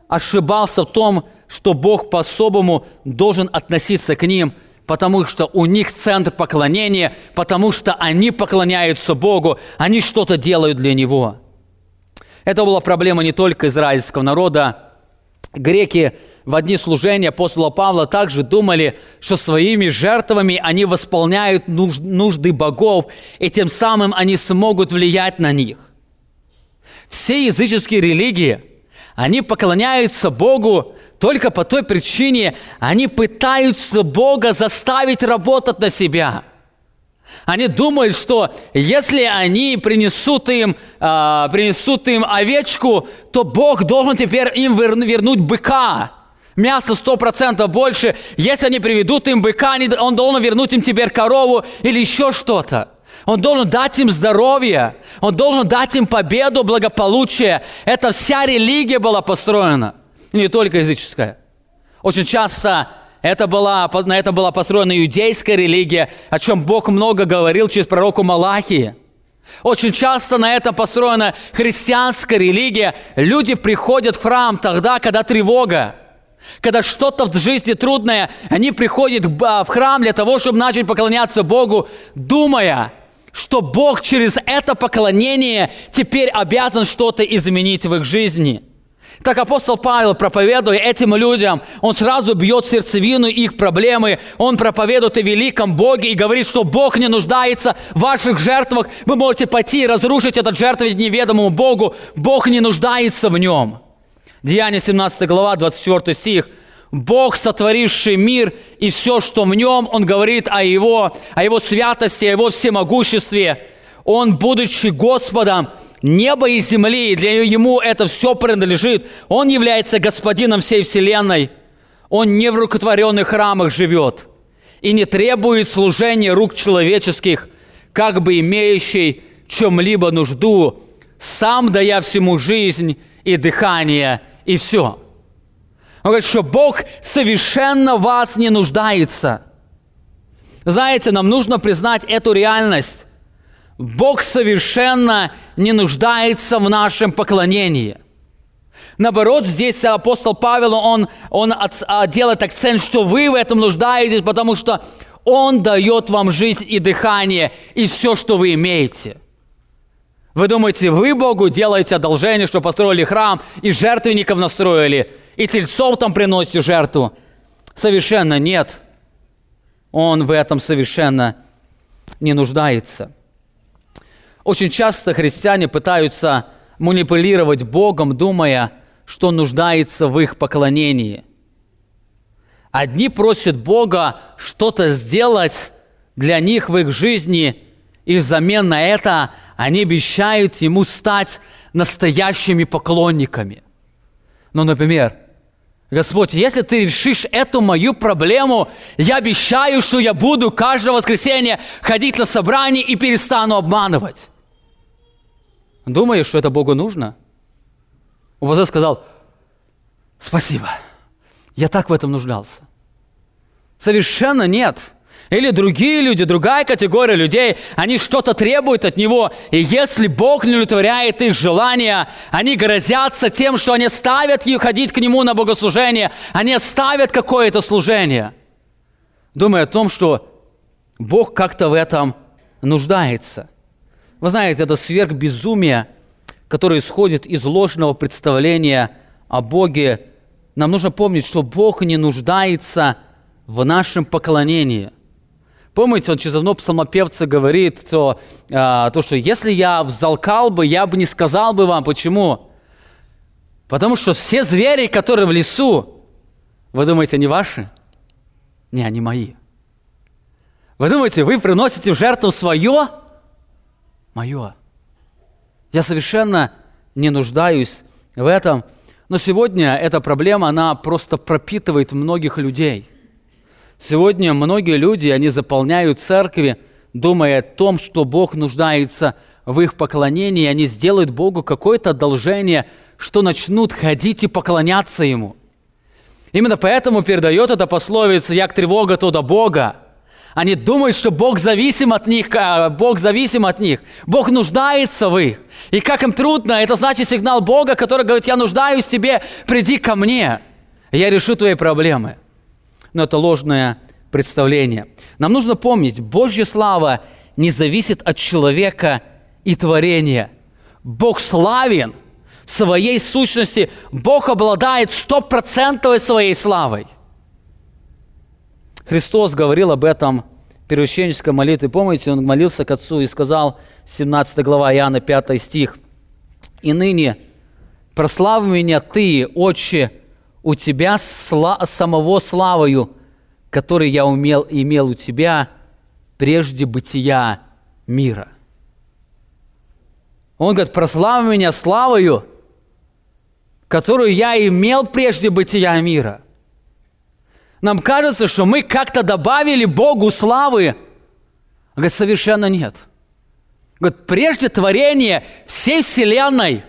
ошибался в том, что Бог по-особому должен относиться к ним, потому что у них центр поклонения, потому что они поклоняются Богу, они что-то делают для Него. Это была проблема не только израильского народа. Греки в одни служения апостола Павла также думали, что своими жертвами они восполняют нужды богов, и тем самым они смогут влиять на них. Все языческие религии, они поклоняются Богу только по той причине, они пытаются Бога заставить работать на себя – они думают, что если они принесут им, э, принесут им овечку, то Бог должен теперь им вернуть быка мясо сто процентов больше. Если они приведут им быка, он должен вернуть им теперь корову или еще что-то. Он должен дать им здоровье, он должен дать им победу, благополучие. Это вся религия была построена, не только языческая. Очень часто это была, на это была построена иудейская религия, о чем Бог много говорил через пророку Малахии. Очень часто на этом построена христианская религия. Люди приходят в храм тогда, когда тревога. Когда что-то в жизни трудное, они приходят в храм для того, чтобы начать поклоняться Богу, думая, что Бог через это поклонение теперь обязан что-то изменить в их жизни. Так апостол Павел, проповедуя этим людям, он сразу бьет сердцевину их проблемы. Он проповедует о великом Боге и говорит, что Бог не нуждается в ваших жертвах. Вы можете пойти и разрушить этот жертвовать неведомому Богу. Бог не нуждается в нем. Деяние 17 глава, 24 стих. Бог, сотворивший мир и все, что в нем, Он говорит о Его, о Его святости, о Его всемогуществе. Он, будучи Господом неба и земли, для Ему это все принадлежит. Он является Господином всей вселенной. Он не в рукотворенных храмах живет и не требует служения рук человеческих, как бы имеющий чем-либо нужду, сам дая всему жизнь и дыхание – и все. Он говорит, что Бог совершенно вас не нуждается. Знаете, нам нужно признать эту реальность. Бог совершенно не нуждается в нашем поклонении. Наоборот, здесь апостол Павел, он, он от, а, делает акцент, что вы в этом нуждаетесь, потому что Он дает вам жизнь и дыхание, и все, что вы имеете – вы думаете, вы Богу делаете одолжение, что построили храм, и жертвенников настроили, и тельцов там приносите жертву? Совершенно нет. Он в этом совершенно не нуждается. Очень часто христиане пытаются манипулировать Богом, думая, что нуждается в их поклонении. Одни просят Бога что-то сделать для них в их жизни, и взамен на это – они обещают ему стать настоящими поклонниками. Ну, например, Господь, если ты решишь эту мою проблему, я обещаю, что я буду каждое воскресенье ходить на собрание и перестану обманывать. Думаешь, что это Богу нужно? Увозе сказал, спасибо, я так в этом нуждался. Совершенно нет – или другие люди, другая категория людей, они что-то требуют от него. И если Бог не удовлетворяет их желания, они грозятся тем, что они ставят их ходить к Нему на богослужение, они ставят какое-то служение, думая о том, что Бог как-то в этом нуждается. Вы знаете, это сверхбезумие, которое исходит из ложного представления о Боге. Нам нужно помнить, что Бог не нуждается в нашем поклонении. Помните, он через одно псалмопевца говорит, то, а, то, что если я взалкал бы, я бы не сказал бы вам. Почему? Потому что все звери, которые в лесу, вы думаете, они ваши? Не, они мои. Вы думаете, вы приносите в жертву свое? Мое. Я совершенно не нуждаюсь в этом. Но сегодня эта проблема, она просто пропитывает многих людей – Сегодня многие люди, они заполняют церкви, думая о том, что Бог нуждается в их поклонении, они сделают Богу какое-то одолжение, что начнут ходить и поклоняться Ему. Именно поэтому передает эта пословица «Як тревога, то до Бога». Они думают, что Бог зависим от них, а, Бог зависим от них. Бог нуждается в их. И как им трудно, это значит сигнал Бога, который говорит, я нуждаюсь в тебе, приди ко мне, я решу твои проблемы. Но это ложное представление. Нам нужно помнить, Божья слава не зависит от человека и творения. Бог славен в своей сущности. Бог обладает стопроцентовой своей славой. Христос говорил об этом в первосвященнической молитве. Помните, Он молился к Отцу и сказал, 17 глава Иоанна, 5 стих, «И ныне прослав меня Ты, Отче, у Тебя сла- самого славою, который я умел, имел у Тебя прежде бытия мира». Он говорит, прослав меня славою, которую я имел прежде бытия мира – нам кажется, что мы как-то добавили Богу славы. Говорит, совершенно нет. Говорит, прежде творения всей Вселенной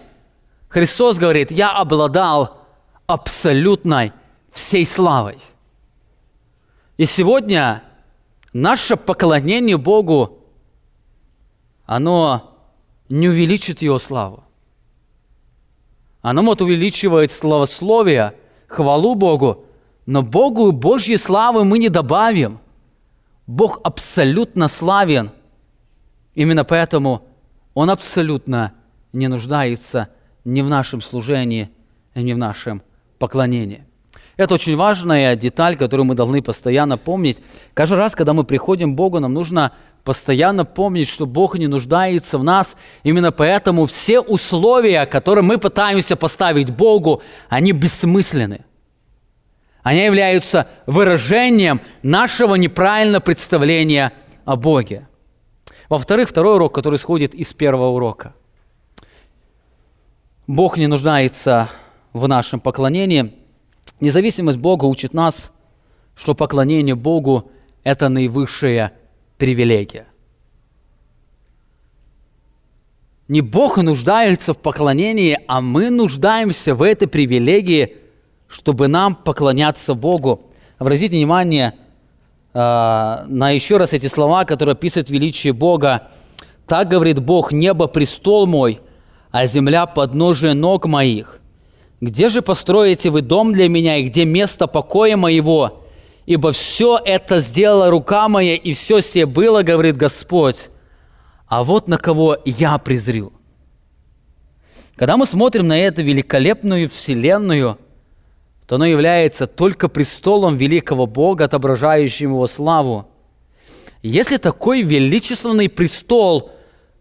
Христос говорит, я обладал абсолютной всей славой. И сегодня наше поклонение Богу, оно не увеличит Его славу. Оно может увеличивать славословие, хвалу Богу, но Богу Божьей славы мы не добавим. Бог абсолютно славен. Именно поэтому Он абсолютно не нуждается ни в нашем служении, ни в нашем поклонении. Это очень важная деталь, которую мы должны постоянно помнить. Каждый раз, когда мы приходим к Богу, нам нужно постоянно помнить, что Бог не нуждается в нас. Именно поэтому все условия, которые мы пытаемся поставить Богу, они бессмысленны. Они являются выражением нашего неправильного представления о Боге. Во-вторых, второй урок, который исходит из первого урока. Бог не нуждается в нашем поклонении. Независимость Бога учит нас, что поклонение Богу – это наивысшая привилегия. Не Бог нуждается в поклонении, а мы нуждаемся в этой привилегии – чтобы нам поклоняться Богу. Обратите внимание э, на еще раз эти слова, которые описывают величие Бога. «Так, говорит Бог, небо – престол мой, а земля – подножие ног моих. Где же построите вы дом для меня, и где место покоя моего? Ибо все это сделала рука моя, и все все было, говорит Господь. А вот на кого я презрю». Когда мы смотрим на эту великолепную вселенную – то оно является только престолом великого Бога, отображающим его славу. Если такой величественный престол,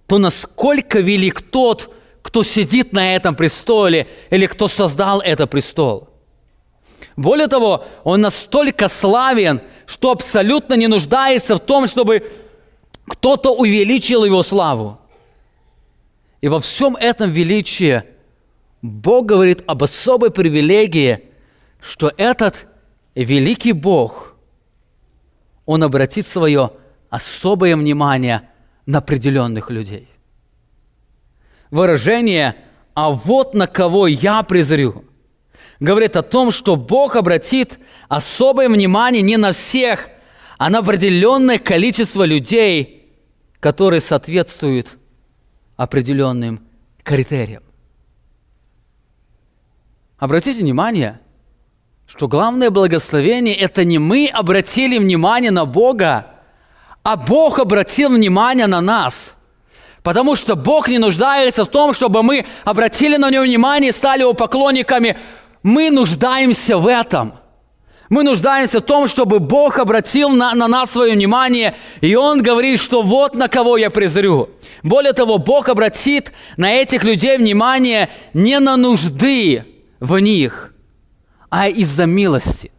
то насколько велик тот, кто сидит на этом престоле или кто создал этот престол? Более того, он настолько славен, что абсолютно не нуждается в том, чтобы кто-то увеличил его славу. И во всем этом величии Бог говорит об особой привилегии – что этот великий Бог, Он обратит свое особое внимание на определенных людей. Выражение «а вот на кого я презрю» говорит о том, что Бог обратит особое внимание не на всех, а на определенное количество людей, которые соответствуют определенным критериям. Обратите внимание – что главное благословение – это не мы обратили внимание на Бога, а Бог обратил внимание на нас. Потому что Бог не нуждается в том, чтобы мы обратили на Него внимание и стали Его поклонниками. Мы нуждаемся в этом. Мы нуждаемся в том, чтобы Бог обратил на, на нас свое внимание, и Он говорит, что вот на кого я презрю. Более того, Бог обратит на этих людей внимание не на нужды в них – а из-за милости.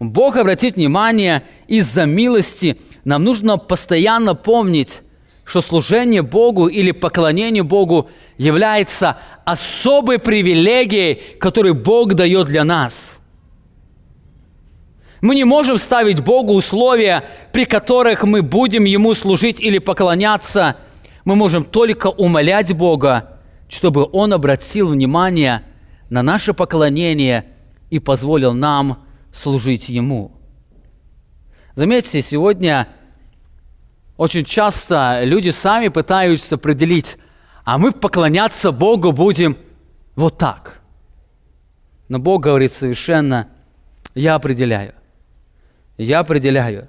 Бог обратит внимание, из-за милости нам нужно постоянно помнить, что служение Богу или поклонение Богу является особой привилегией, которую Бог дает для нас. Мы не можем ставить Богу условия, при которых мы будем Ему служить или поклоняться. Мы можем только умолять Бога, чтобы Он обратил внимание на наше поклонение – и позволил нам служить Ему. Заметьте, сегодня Очень часто люди сами пытаются определить, а мы поклоняться Богу будем вот так. Но Бог говорит совершенно, я определяю. Я определяю.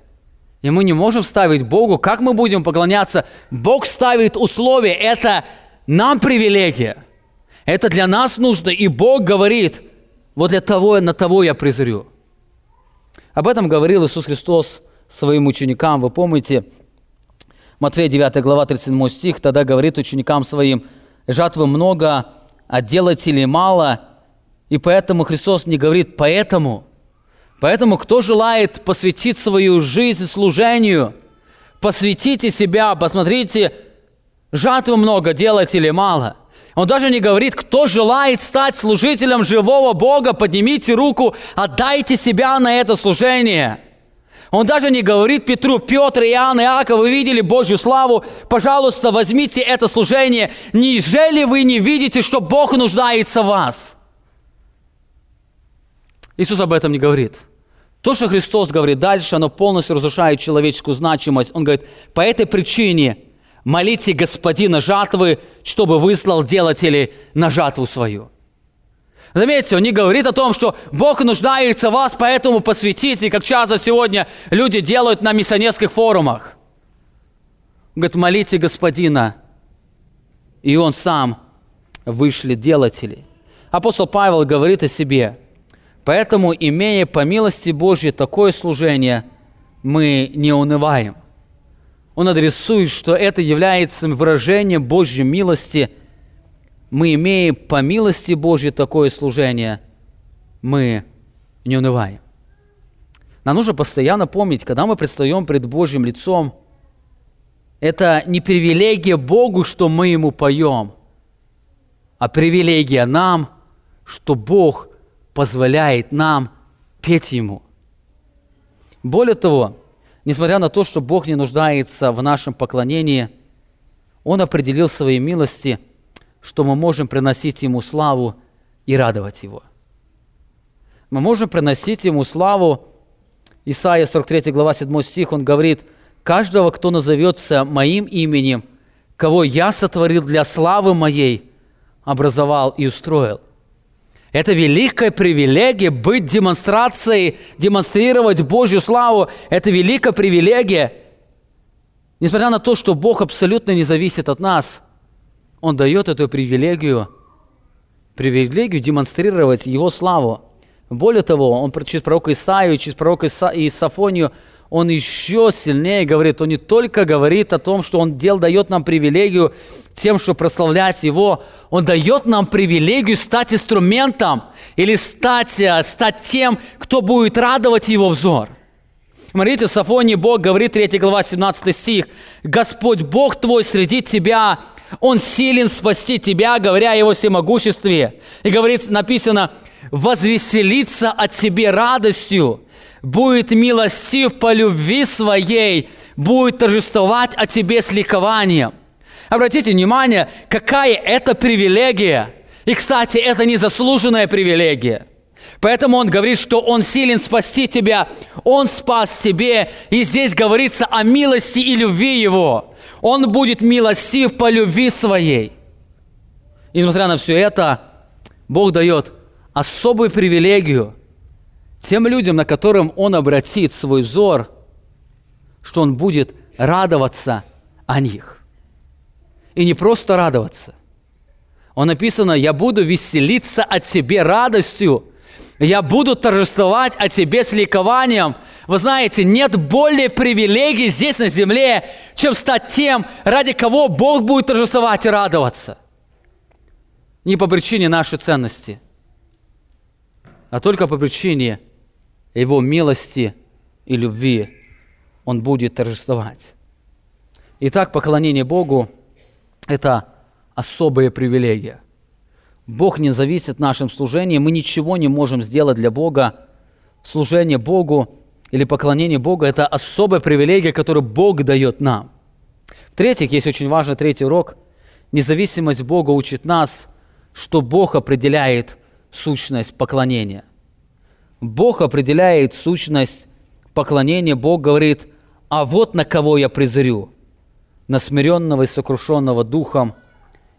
И мы не можем ставить Богу, как мы будем поклоняться. Бог ставит условия, это нам привилегия. Это для нас нужно, и Бог говорит, вот для того, на того я призрю. Об этом говорил Иисус Христос своим ученикам. Вы помните, Матфея 9 глава 37 стих, тогда говорит ученикам своим, жатвы много, а делателей мало, и поэтому Христос не говорит «поэтому». Поэтому кто желает посвятить свою жизнь служению, посвятите себя, посмотрите, жатвы много, делателей мало. Он даже не говорит, кто желает стать служителем живого Бога, поднимите руку, отдайте себя на это служение – он даже не говорит Петру, Петр, Иоанн, Иаков, вы видели Божью славу, пожалуйста, возьмите это служение. Неужели вы не видите, что Бог нуждается в вас? Иисус об этом не говорит. То, что Христос говорит дальше, оно полностью разрушает человеческую значимость. Он говорит, по этой причине молите Господина жатвы, чтобы выслал делателей на жатву свою. Заметьте, он не говорит о том, что Бог нуждается в вас, поэтому посвятите, как часто сегодня люди делают на миссионерских форумах. Он говорит, молите Господина, и Он сам вышлет делателей. Апостол Павел говорит о себе, поэтому, имея по милости Божьей такое служение, мы не унываем. Он адресует, что это является выражением Божьей милости – мы имеем по милости Божьей такое служение, мы не унываем. Нам нужно постоянно помнить, когда мы предстаем пред Божьим лицом, это не привилегия Богу, что мы Ему поем, а привилегия нам, что Бог позволяет нам петь Ему. Более того, несмотря на то, что Бог не нуждается в нашем поклонении, Он определил свои милости – что мы можем приносить Ему славу и радовать Его. Мы можем приносить Ему славу. Исайя 43 глава 7 стих, он говорит, «Каждого, кто назовется Моим именем, кого Я сотворил для славы Моей, образовал и устроил». Это великая привилегия быть демонстрацией, демонстрировать Божью славу. Это великая привилегия. Несмотря на то, что Бог абсолютно не зависит от нас – он дает эту привилегию, привилегию демонстрировать Его славу. Более того, он через пророка Исаию, через пророка Иса, Исафонию, он еще сильнее говорит, он не только говорит о том, что он дел дает нам привилегию тем, что прославлять его, он дает нам привилегию стать инструментом или стать, э, стать тем, кто будет радовать его взор. Смотрите, Сафоний Бог говорит, 3 глава, 17 стих, «Господь Бог твой среди тебя, он силен спасти тебя, говоря о Его всемогуществе. И говорит, написано, возвеселиться от себе радостью, будет милостив по любви своей, будет торжествовать о тебе с ликованием. Обратите внимание, какая это привилегия. И, кстати, это незаслуженная привилегия. Поэтому он говорит, что он силен спасти тебя, он спас тебе. И здесь говорится о милости и любви его. Он будет милостив по любви своей. И несмотря на все это, Бог дает особую привилегию тем людям, на которым Он обратит свой взор, что Он будет радоваться о них. И не просто радоваться. Он написано, я буду веселиться от себе радостью, я буду торжествовать о тебе с ликованием. Вы знаете, нет более привилегий здесь на земле, чем стать тем, ради кого Бог будет торжествовать и радоваться. Не по причине нашей ценности, а только по причине Его милости и любви Он будет торжествовать. Итак, поклонение Богу – это особая привилегия – Бог не зависит от нашем служении, мы ничего не можем сделать для Бога. Служение Богу или поклонение Богу – это особая привилегия, которую Бог дает нам. В-третьих, есть очень важный третий урок. Независимость Бога учит нас, что Бог определяет сущность поклонения. Бог определяет сущность поклонения. Бог говорит, а вот на кого я презрю. на смиренного и сокрушенного духом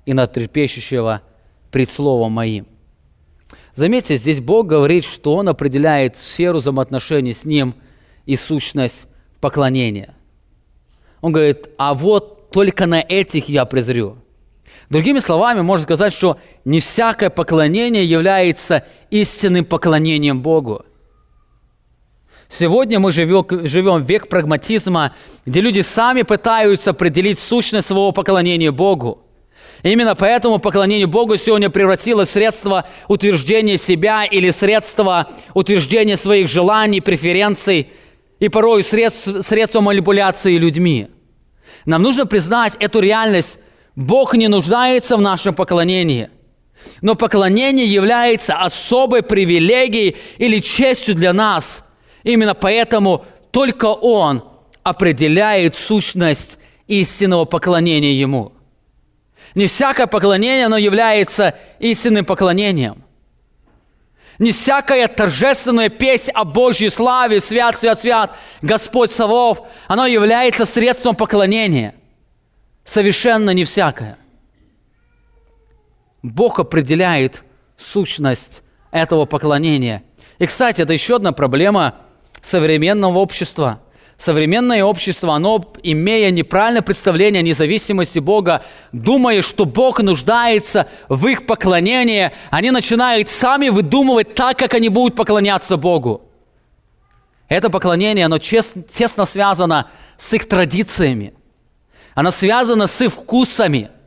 и на трепещущего пред словом моим. Заметьте, здесь Бог говорит, что Он определяет сферу взаимоотношений с Ним и сущность поклонения. Он говорит, а вот только на этих я презрю. Другими словами, можно сказать, что не всякое поклонение является истинным поклонением Богу. Сегодня мы живем, живем век прагматизма, где люди сами пытаются определить сущность своего поклонения Богу. Именно поэтому поклонение Богу сегодня превратилось в средство утверждения себя или средство утверждения своих желаний, преференций и порой средств, средство манипуляции людьми. Нам нужно признать эту реальность. Бог не нуждается в нашем поклонении. Но поклонение является особой привилегией или честью для нас – Именно поэтому только Он определяет сущность истинного поклонения Ему. Не всякое поклонение, оно является истинным поклонением. Не всякая торжественная песнь о Божьей славе, свят, свят, свят, Господь Савов, оно является средством поклонения. Совершенно не всякое. Бог определяет сущность этого поклонения. И, кстати, это еще одна проблема – современного общества. Современное общество, оно, имея неправильное представление о независимости Бога, думая, что Бог нуждается в их поклонении, они начинают сами выдумывать так, как они будут поклоняться Богу. Это поклонение, оно тесно связано с их традициями. Оно связано с вкусами –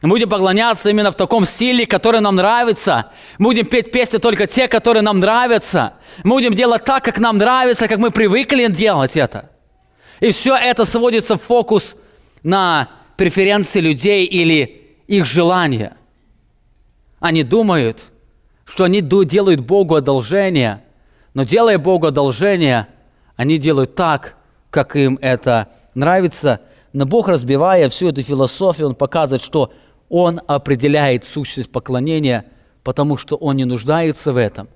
мы будем поклоняться именно в таком стиле, который нам нравится. Мы будем петь песни только те, которые нам нравятся. Мы будем делать так, как нам нравится, как мы привыкли делать это. И все это сводится в фокус на преференции людей или их желания. Они думают, что они делают Богу одолжение, но делая Богу одолжение, они делают так, как им это нравится – но Бог, разбивая всю эту философию, Он показывает, что Он определяет сущность поклонения, потому что Он не нуждается в этом.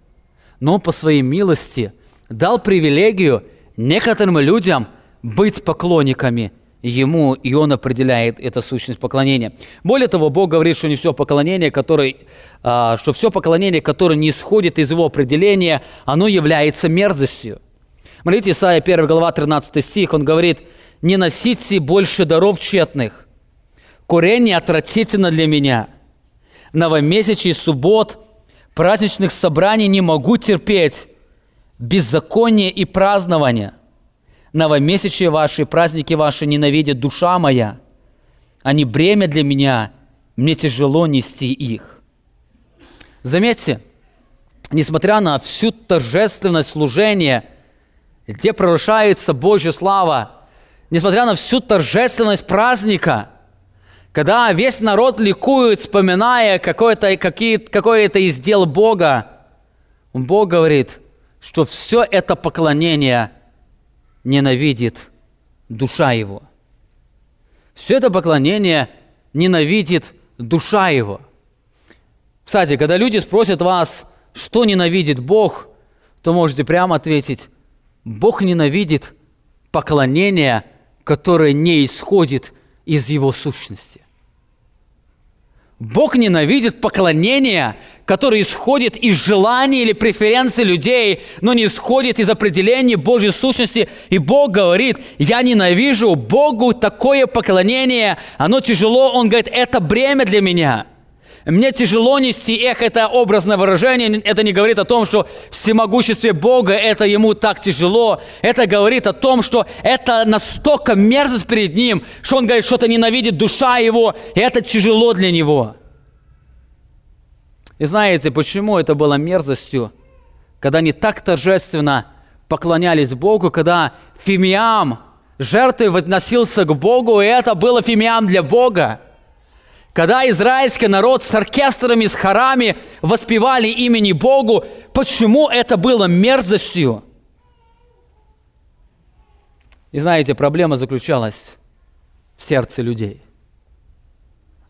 Но Он по своей милости дал привилегию некоторым людям быть поклонниками Ему, и Он определяет эту сущность поклонения. Более того, Бог говорит, что не все поклонение, которое, а, что все поклонение, которое не исходит из Его определения, оно является мерзостью. Смотрите, Исайя 1 глава 13 стих, он говорит – не носите больше даров тщетных. Курение отвратительно для меня. Новомесячий суббот, праздничных собраний не могу терпеть. Беззаконие и празднование. Новомесячие ваши, праздники ваши ненавидит душа моя. Они бремя для меня, мне тяжело нести их. Заметьте, несмотря на всю торжественность служения, где прорушается Божья слава – несмотря на всю торжественность праздника, когда весь народ ликует, вспоминая какое-то, какие, какое-то из Бога, Бог говорит, что все это поклонение ненавидит душа его. Все это поклонение ненавидит душа его. Кстати, когда люди спросят вас, что ненавидит Бог, то можете прямо ответить, Бог ненавидит поклонение – которое не исходит из его сущности. Бог ненавидит поклонение, которое исходит из желаний или преференций людей, но не исходит из определения Божьей сущности. И Бог говорит, я ненавижу Богу такое поклонение, оно тяжело, Он говорит, это бремя для меня – мне тяжело нести эх, это образное выражение. Это не говорит о том, что всемогуществе Бога это ему так тяжело. Это говорит о том, что это настолько мерзость перед ним, что он говорит, что это ненавидит душа его, и это тяжело для него. И знаете, почему это было мерзостью? Когда они так торжественно поклонялись Богу, когда фимиам, жертвой относился к Богу, и это было фимиам для Бога. Когда израильский народ с оркестрами, с хорами воспевали имени Богу, почему это было мерзостью? И знаете, проблема заключалась в сердце людей.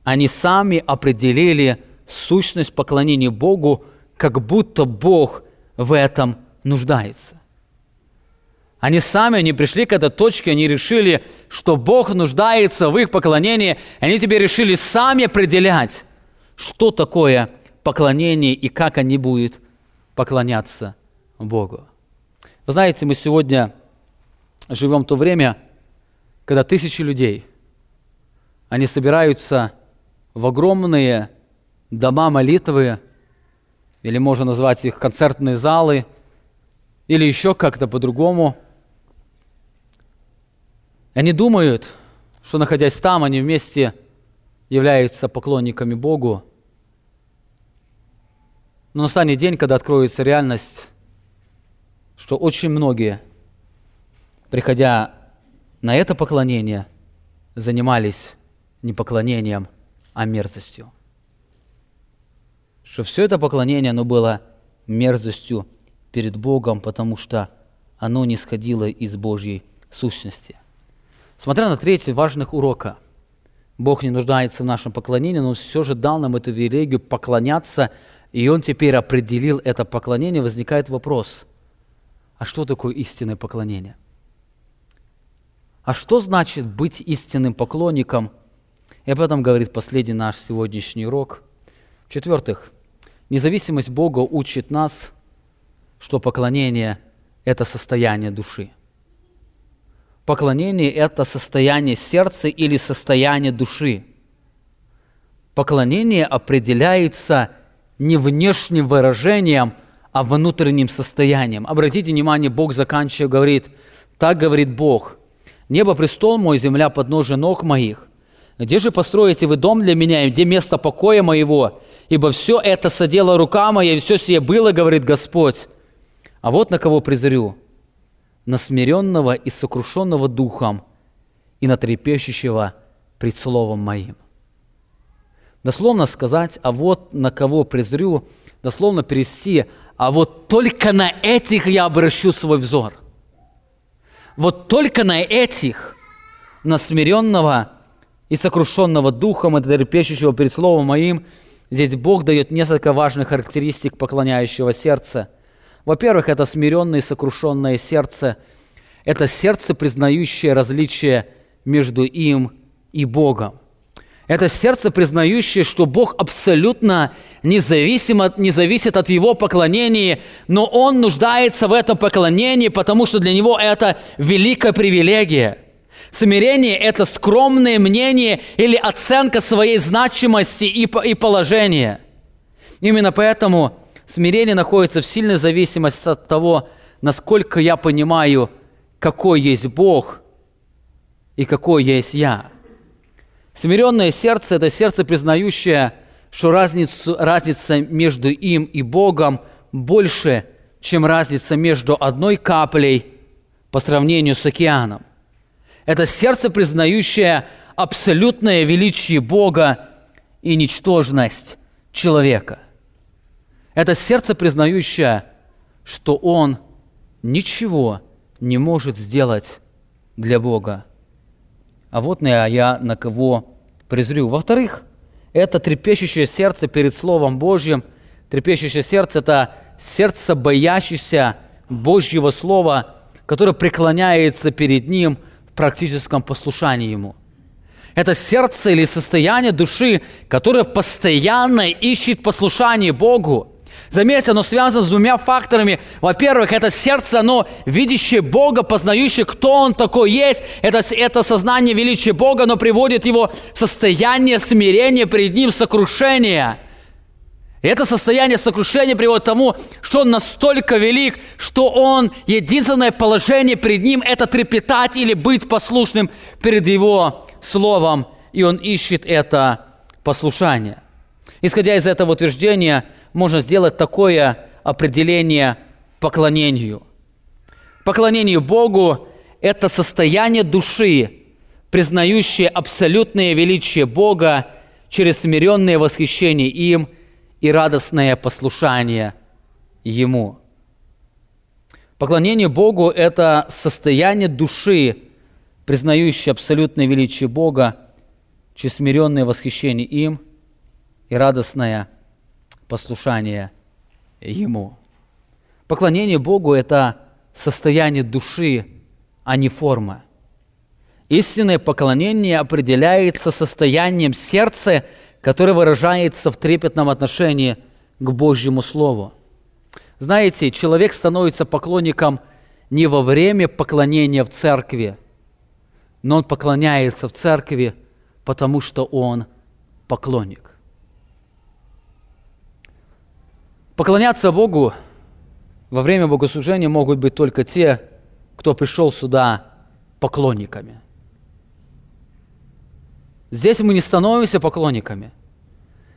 Они сами определили сущность поклонения Богу, как будто Бог в этом нуждается. Они сами не пришли к этой точке, они решили, что Бог нуждается в их поклонении, они теперь решили сами определять, что такое поклонение и как они будут поклоняться Богу. Вы знаете, мы сегодня живем в то время, когда тысячи людей, они собираются в огромные дома молитвы, или можно назвать их концертные залы, или еще как-то по-другому. Они думают, что находясь там, они вместе являются поклонниками Богу. Но настанет день, когда откроется реальность, что очень многие, приходя на это поклонение, занимались не поклонением, а мерзостью. Что все это поклонение, оно было мерзостью перед Богом, потому что оно не сходило из Божьей сущности. Смотря на третий важных урока, Бог не нуждается в нашем поклонении, но Он все же дал нам эту привилегию поклоняться, и Он теперь определил это поклонение, возникает вопрос, а что такое истинное поклонение? А что значит быть истинным поклонником? И об этом говорит последний наш сегодняшний урок. В-четвертых, независимость Бога учит нас, что поклонение – это состояние души. Поклонение – это состояние сердца или состояние души. Поклонение определяется не внешним выражением, а внутренним состоянием. Обратите внимание, Бог заканчивая говорит, так говорит Бог, «Небо – престол мой, земля – подножие ног моих. Где же построите вы дом для меня, и где место покоя моего? Ибо все это содела рука моя, и все сие было, говорит Господь. А вот на кого презрю, на смиренного и сокрушенного духом и на трепещущего пред словом моим. Дословно сказать, а вот на кого презрю, дословно перевести, а вот только на этих я обращу свой взор. Вот только на этих, на смиренного и сокрушенного духом и трепещущего перед словом моим, здесь Бог дает несколько важных характеристик поклоняющего сердца. Во-первых, это смиренное и сокрушенное сердце – это сердце, признающее различие между им и Богом. Это сердце, признающее, что Бог абсолютно независим от, не зависит от его поклонения, но он нуждается в этом поклонении, потому что для него это великая привилегия. Смирение – это скромное мнение или оценка своей значимости и, и положения. Именно поэтому смирение находится в сильной зависимости от того, насколько я понимаю – какой есть Бог и какой есть я. Смиренное сердце – это сердце, признающее, что разницу, разница между им и Богом больше, чем разница между одной каплей по сравнению с океаном. Это сердце, признающее абсолютное величие Бога и ничтожность человека. Это сердце, признающее, что Он ничего не может сделать для Бога. А вот я, я на кого презрю. Во-вторых, это трепещущее сердце перед Словом Божьим. Трепещущее сердце – это сердце, боящееся Божьего Слова, которое преклоняется перед Ним в практическом послушании Ему. Это сердце или состояние души, которое постоянно ищет послушание Богу – Заметьте, оно связано с двумя факторами. Во-первых, это сердце, оно видящее Бога, познающее, кто Он такой есть. Это, это сознание величия Бога, оно приводит его в состояние смирения перед Ним, сокрушения. И это состояние сокрушения приводит к тому, что Он настолько велик, что Он, единственное положение перед Ним – это трепетать или быть послушным перед Его Словом. И Он ищет это послушание. Исходя из этого утверждения – можно сделать такое определение поклонению. Поклонение Богу – это состояние души, признающее абсолютное величие Бога через смиренное восхищение им и радостное послушание Ему. Поклонение Богу – это состояние души, признающее абсолютное величие Бога через смиренное восхищение им и радостное послушание Ему. Поклонение Богу – это состояние души, а не форма. Истинное поклонение определяется состоянием сердца, которое выражается в трепетном отношении к Божьему Слову. Знаете, человек становится поклонником не во время поклонения в церкви, но он поклоняется в церкви, потому что он поклонник. Поклоняться Богу во время богослужения могут быть только те, кто пришел сюда поклонниками. Здесь мы не становимся поклонниками.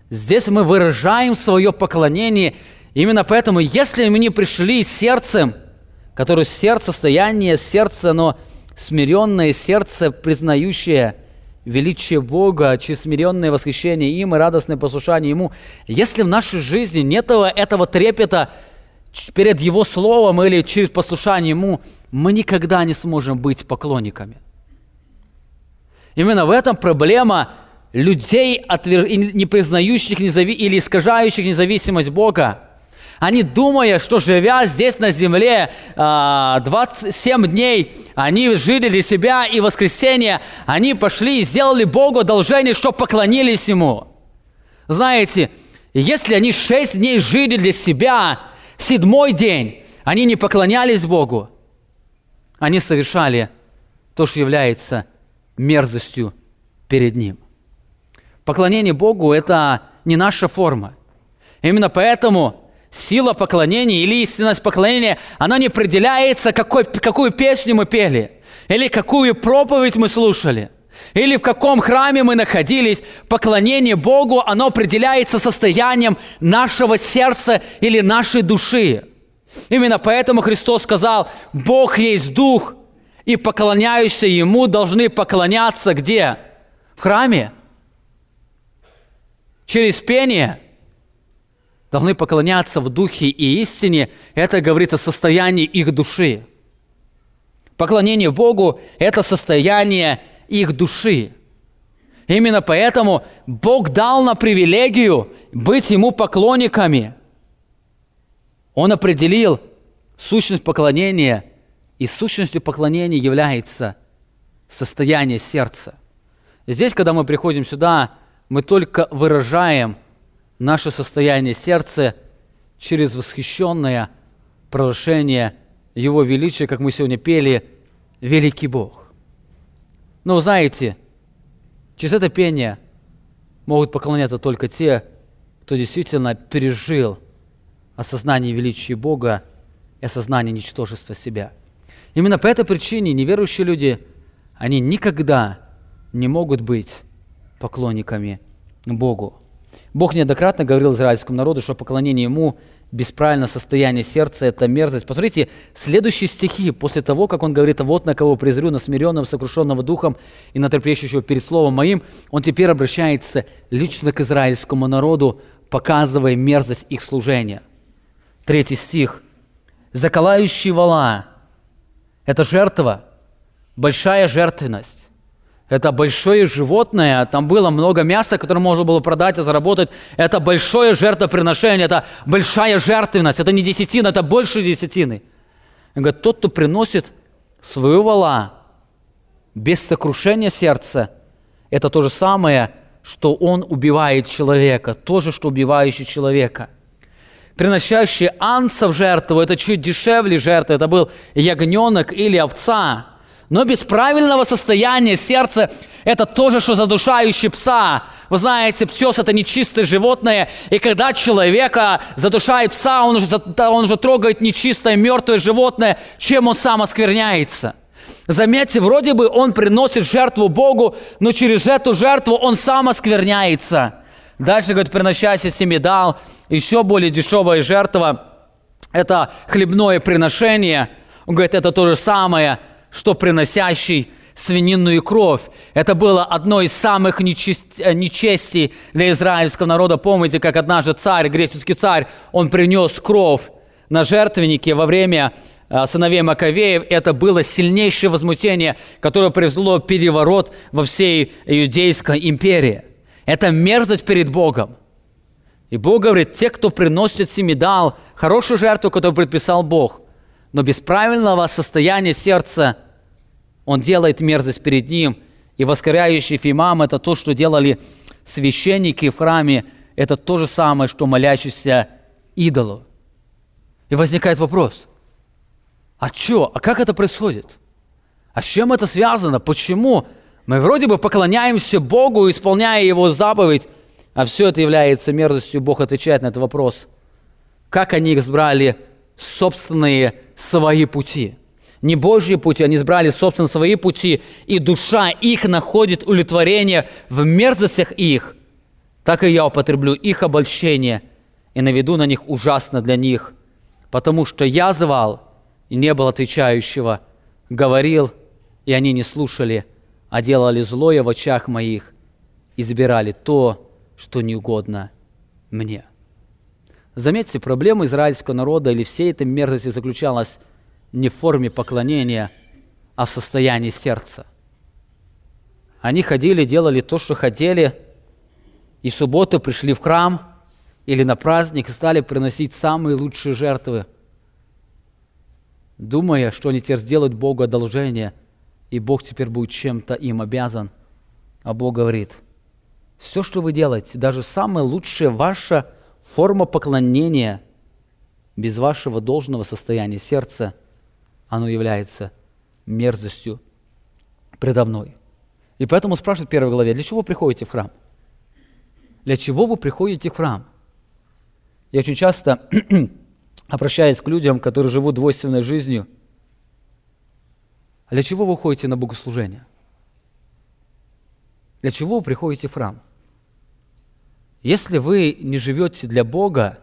Здесь мы выражаем свое поклонение. Именно поэтому, если мы не пришли сердцем, которое сердце, состояние сердца, но смиренное сердце, признающее величие Бога, через восхищение им и радостное послушание Ему, если в нашей жизни нет этого, этого трепета перед Его Словом или через послушание Ему, мы никогда не сможем быть поклонниками. Именно в этом проблема людей, не признающих или искажающих независимость Бога. Они, думая, что живя здесь на земле 27 а, дней, они жили для себя, и в воскресенье они пошли и сделали Богу одолжение, что поклонились Ему. Знаете, если они 6 дней жили для себя, седьмой день они не поклонялись Богу, они совершали то, что является мерзостью перед Ним. Поклонение Богу – это не наша форма. Именно поэтому сила поклонения или истинность поклонения, она не определяется, какой, какую песню мы пели, или какую проповедь мы слушали, или в каком храме мы находились. Поклонение Богу, оно определяется состоянием нашего сердца или нашей души. Именно поэтому Христос сказал, Бог есть Дух, и поклоняющиеся Ему должны поклоняться где? В храме. Через пение должны поклоняться в духе и истине. Это говорит о состоянии их души. Поклонение Богу – это состояние их души. Именно поэтому Бог дал на привилегию быть Ему поклонниками. Он определил сущность поклонения, и сущностью поклонения является состояние сердца. Здесь, когда мы приходим сюда, мы только выражаем наше состояние сердца через восхищенное провозглашение Его величия, как мы сегодня пели, «Великий Бог». Но знаете, через это пение могут поклоняться только те, кто действительно пережил осознание величия Бога и осознание ничтожества себя. Именно по этой причине неверующие люди, они никогда не могут быть поклонниками Богу. Бог неоднократно говорил израильскому народу, что поклонение Ему бесправильное состояние сердца – это мерзость. Посмотрите, следующие стихи, после того, как он говорит, вот на кого презрю, на смиренного, сокрушенного духом и на трепещущего перед словом моим, он теперь обращается лично к израильскому народу, показывая мерзость их служения. Третий стих. «Заколающий вала – это жертва, большая жертвенность. Это большое животное, там было много мяса, которое можно было продать и заработать. Это большое жертвоприношение, это большая жертвенность, это не десятина, это больше десятины. Он говорит, тот, кто приносит свою вала без сокрушения сердца, это то же самое, что он убивает человека, то же, что убивающий человека. Приносящий анса в жертву, это чуть дешевле жертвы, это был ягненок или овца – но без правильного состояния сердца это тоже, что задушающий пса. Вы знаете, пес – это нечистое животное, и когда человека задушает пса, он уже, он уже трогает нечистое мертвое животное, чем он сам оскверняется. Заметьте, вроде бы он приносит жертву Богу, но через эту жертву он сам оскверняется. Дальше, говорит, приносящий семидал, еще более дешевая жертва – это хлебное приношение. Он говорит, это то же самое – что приносящий свининную кровь. Это было одно из самых. Э, нечестий для израильского народа. Помните, как однажды царь, греческий царь, он принес кровь на жертвеннике во время э, сыновей Маковеев. Это было сильнейшее возмутение, которое привело переворот во всей Иудейской империи. Это мерзость перед Богом. И Бог говорит, те, кто приносит семидал, хорошую жертву, которую предписал Бог, Но без правильного состояния сердца он делает мерзость перед ним. И воскоряющий фимам – это то, что делали священники в храме, это то же самое, что молящийся идолу. И возникает вопрос, а что, а как это происходит? А с чем это связано? Почему мы вроде бы поклоняемся Богу, исполняя Его заповедь, а все это является мерзостью? Бог отвечает на этот вопрос. Как они избрали собственные свои пути? Не Божьи пути, они избрали собственно свои пути, и душа их находит удовлетворение в мерзостях их. Так и я употреблю их обольщение и наведу на них ужасно для них, потому что я звал, и не было отвечающего, говорил, и они не слушали, а делали злое в очах моих, избирали то, что не угодно мне. Заметьте, проблема израильского народа или всей этой мерзости заключалась не в форме поклонения, а в состоянии сердца. Они ходили, делали то, что хотели, и в субботу пришли в храм или на праздник и стали приносить самые лучшие жертвы, думая, что они теперь сделают Богу одолжение – и Бог теперь будет чем-то им обязан. А Бог говорит, все, что вы делаете, даже самая лучшая ваша форма поклонения, без вашего должного состояния сердца, оно является мерзостью предо мной. И поэтому спрашивает в первой главе, для чего вы приходите в храм? Для чего вы приходите в храм? Я очень часто обращаюсь к людям, которые живут двойственной жизнью – а для чего вы ходите на богослужение? Для чего вы приходите в храм? Если вы не живете для Бога,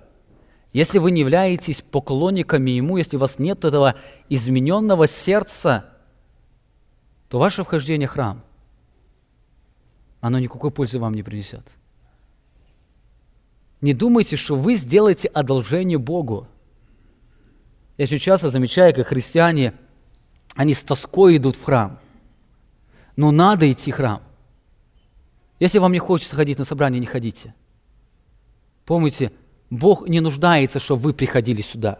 если вы не являетесь поклонниками Ему, если у вас нет этого измененного сердца, то ваше вхождение в храм, оно никакой пользы вам не принесет. Не думайте, что вы сделаете одолжение Богу. Я очень часто замечаю, как христиане – они с тоской идут в храм. Но надо идти в храм. Если вам не хочется ходить на собрание, не ходите. Помните, Бог не нуждается, чтобы вы приходили сюда.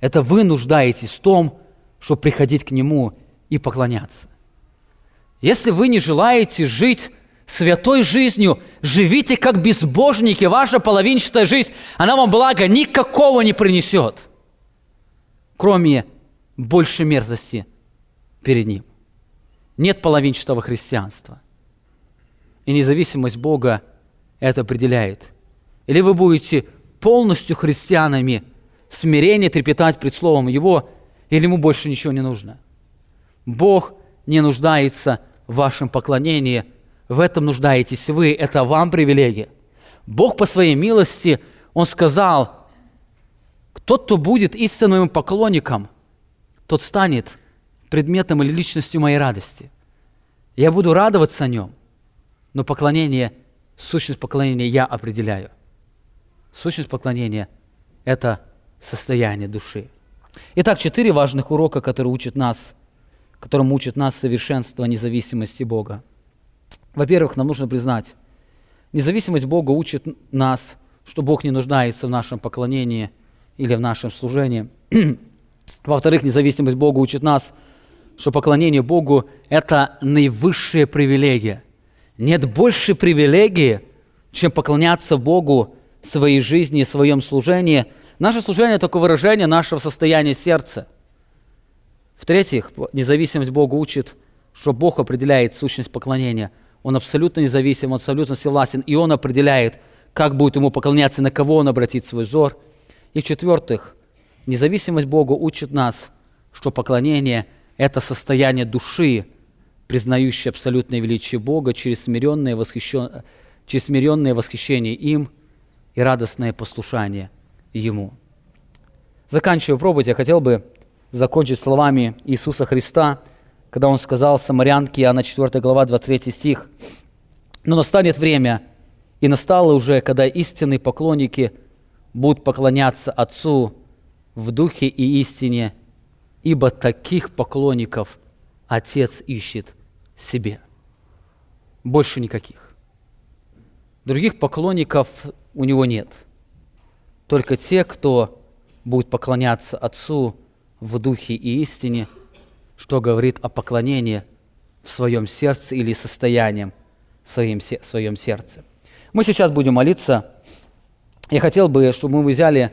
Это вы нуждаетесь в том, чтобы приходить к Нему и поклоняться. Если вы не желаете жить святой жизнью, живите как безбожники, ваша половинчатая жизнь, она вам блага никакого не принесет, кроме больше мерзости перед Ним. Нет половинчатого христианства. И независимость Бога это определяет. Или вы будете полностью христианами, смирение трепетать пред Словом Его, или Ему больше ничего не нужно. Бог не нуждается в вашем поклонении, в этом нуждаетесь вы, это вам привилегия. Бог по своей милости, Он сказал, кто то будет истинным поклонником – тот станет предметом или личностью моей радости. Я буду радоваться о нем, но поклонение, сущность поклонения я определяю. Сущность поклонения – это состояние души. Итак, четыре важных урока, которые учат нас, которым учат нас совершенство независимости Бога. Во-первых, нам нужно признать, независимость Бога учит нас, что Бог не нуждается в нашем поклонении или в нашем служении. Во-вторых, независимость Бога учит нас, что поклонение Богу – это наивысшая привилегия. Нет большей привилегии, чем поклоняться Богу своей жизни, своем служении. Наше служение – только выражение нашего состояния сердца. В-третьих, независимость Бога учит, что Бог определяет сущность поклонения. Он абсолютно независим, Он абсолютно всевластен, и Он определяет, как будет Ему поклоняться, на кого Он обратит свой взор. И в-четвертых – Независимость Богу учит нас, что поклонение – это состояние души, признающее абсолютное величие Бога через смиренное, через смиренное восхищение им и радостное послушание Ему. Заканчивая проповедь, я хотел бы закончить словами Иисуса Христа, когда Он сказал самарянке, Иоанна 4 глава, 23 стих, «Но настанет время, и настало уже, когда истинные поклонники будут поклоняться Отцу в духе и истине, ибо таких поклонников Отец ищет себе. Больше никаких. Других поклонников у него нет. Только те, кто будет поклоняться Отцу в духе и истине, что говорит о поклонении в своем сердце или состоянием в своем, в своем сердце. Мы сейчас будем молиться. Я хотел бы, чтобы мы взяли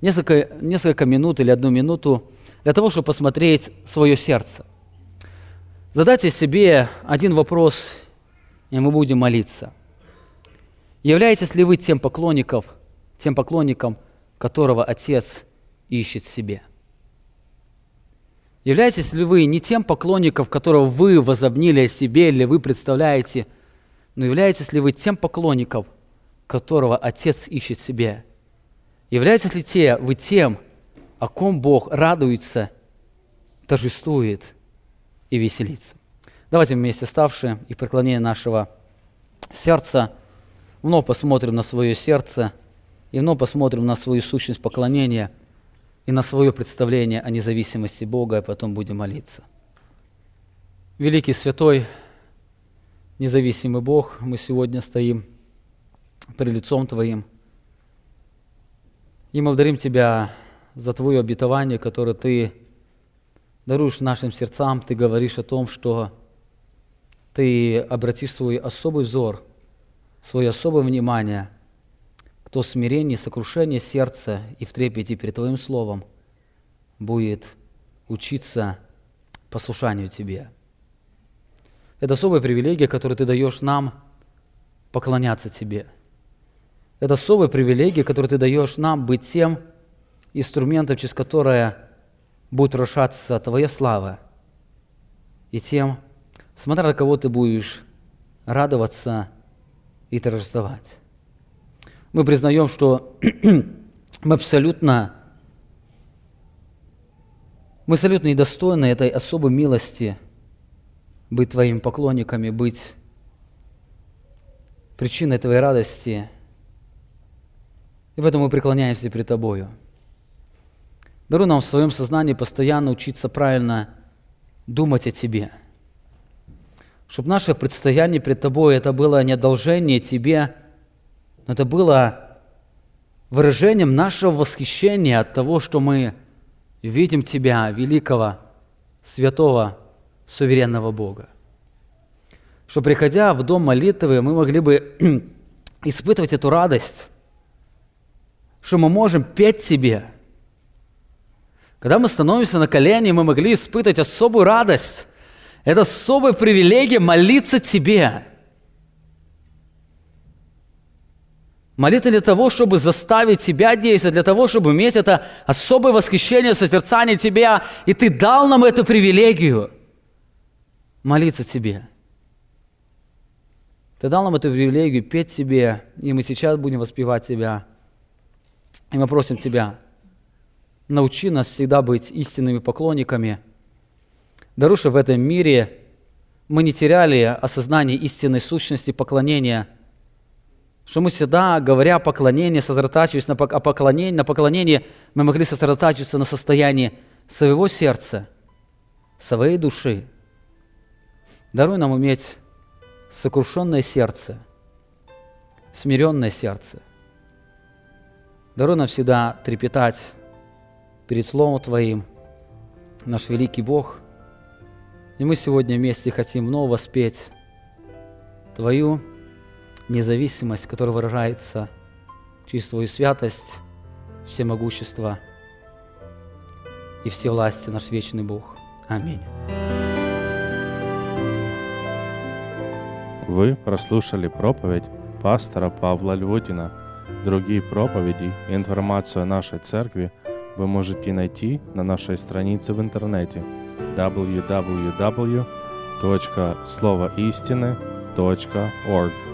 несколько, несколько минут или одну минуту для того, чтобы посмотреть свое сердце. Задайте себе один вопрос, и мы будем молиться. Являетесь ли вы тем поклонником, тем поклонником, которого Отец ищет себе? Являетесь ли вы не тем поклонником, которого вы возобнили о себе или вы представляете, но являетесь ли вы тем поклонником, которого Отец ищет себе? Являетесь ли те, вы тем, о ком Бог радуется, торжествует и веселится? Давайте вместе ставшие и преклонение нашего сердца вновь посмотрим на свое сердце и вновь посмотрим на свою сущность поклонения и на свое представление о независимости Бога, и потом будем молиться. Великий Святой, независимый Бог, мы сегодня стоим перед лицом Твоим – и мы благодарим Тебя за Твое обетование, которое Ты даруешь нашим сердцам. Ты говоришь о том, что Ты обратишь свой особый взор, свое особое внимание к то смирение, сокрушение сердца и в трепете перед Твоим Словом будет учиться послушанию Тебе. Это особая привилегия, которую Ты даешь нам поклоняться Тебе – это особая привилегия, которую ты даешь нам быть тем инструментом, через которое будет рушаться твоя слава. И тем, смотря на кого ты будешь радоваться и торжествовать. Мы признаем, что мы абсолютно, мы абсолютно недостойны этой особой милости быть твоими поклонниками, быть причиной твоей радости – и поэтому мы преклоняемся перед Тобою. Даруй нам в своем сознании постоянно учиться правильно думать о Тебе. Чтобы наше предстояние перед Тобой это было не одолжение Тебе, но это было выражением нашего восхищения от того, что мы видим Тебя, великого, святого, суверенного Бога. Что приходя в дом молитвы, мы могли бы испытывать эту радость, что мы можем петь Тебе. Когда мы становимся на колени, мы могли испытать особую радость. Это особая привилегия молиться Тебе. Молитва для того, чтобы заставить Тебя действовать, для того, чтобы иметь это особое восхищение, созерцание Тебя, и Ты дал нам эту привилегию молиться Тебе. Ты дал нам эту привилегию петь Тебе, и мы сейчас будем воспевать Тебя – и мы просим Тебя, научи нас всегда быть истинными поклонниками. Даруша в этом мире мы не теряли осознание истинной сущности поклонения, что мы всегда, говоря о поклонении, сосредотачиваясь на, поклонении, на поклонении, мы могли сосредотачиваться на состоянии своего сердца, своей души. Даруй нам уметь сокрушенное сердце, смиренное сердце, Даруй нам всегда трепетать перед Словом Твоим, наш великий Бог. И мы сегодня вместе хотим вновь воспеть Твою независимость, которая выражается через Твою святость, всемогущество и все власти наш вечный Бог. Аминь. Вы прослушали проповедь пастора Павла Львотина – Другие проповеди и информацию о нашей церкви вы можете найти на нашей странице в интернете www.словоистины.org.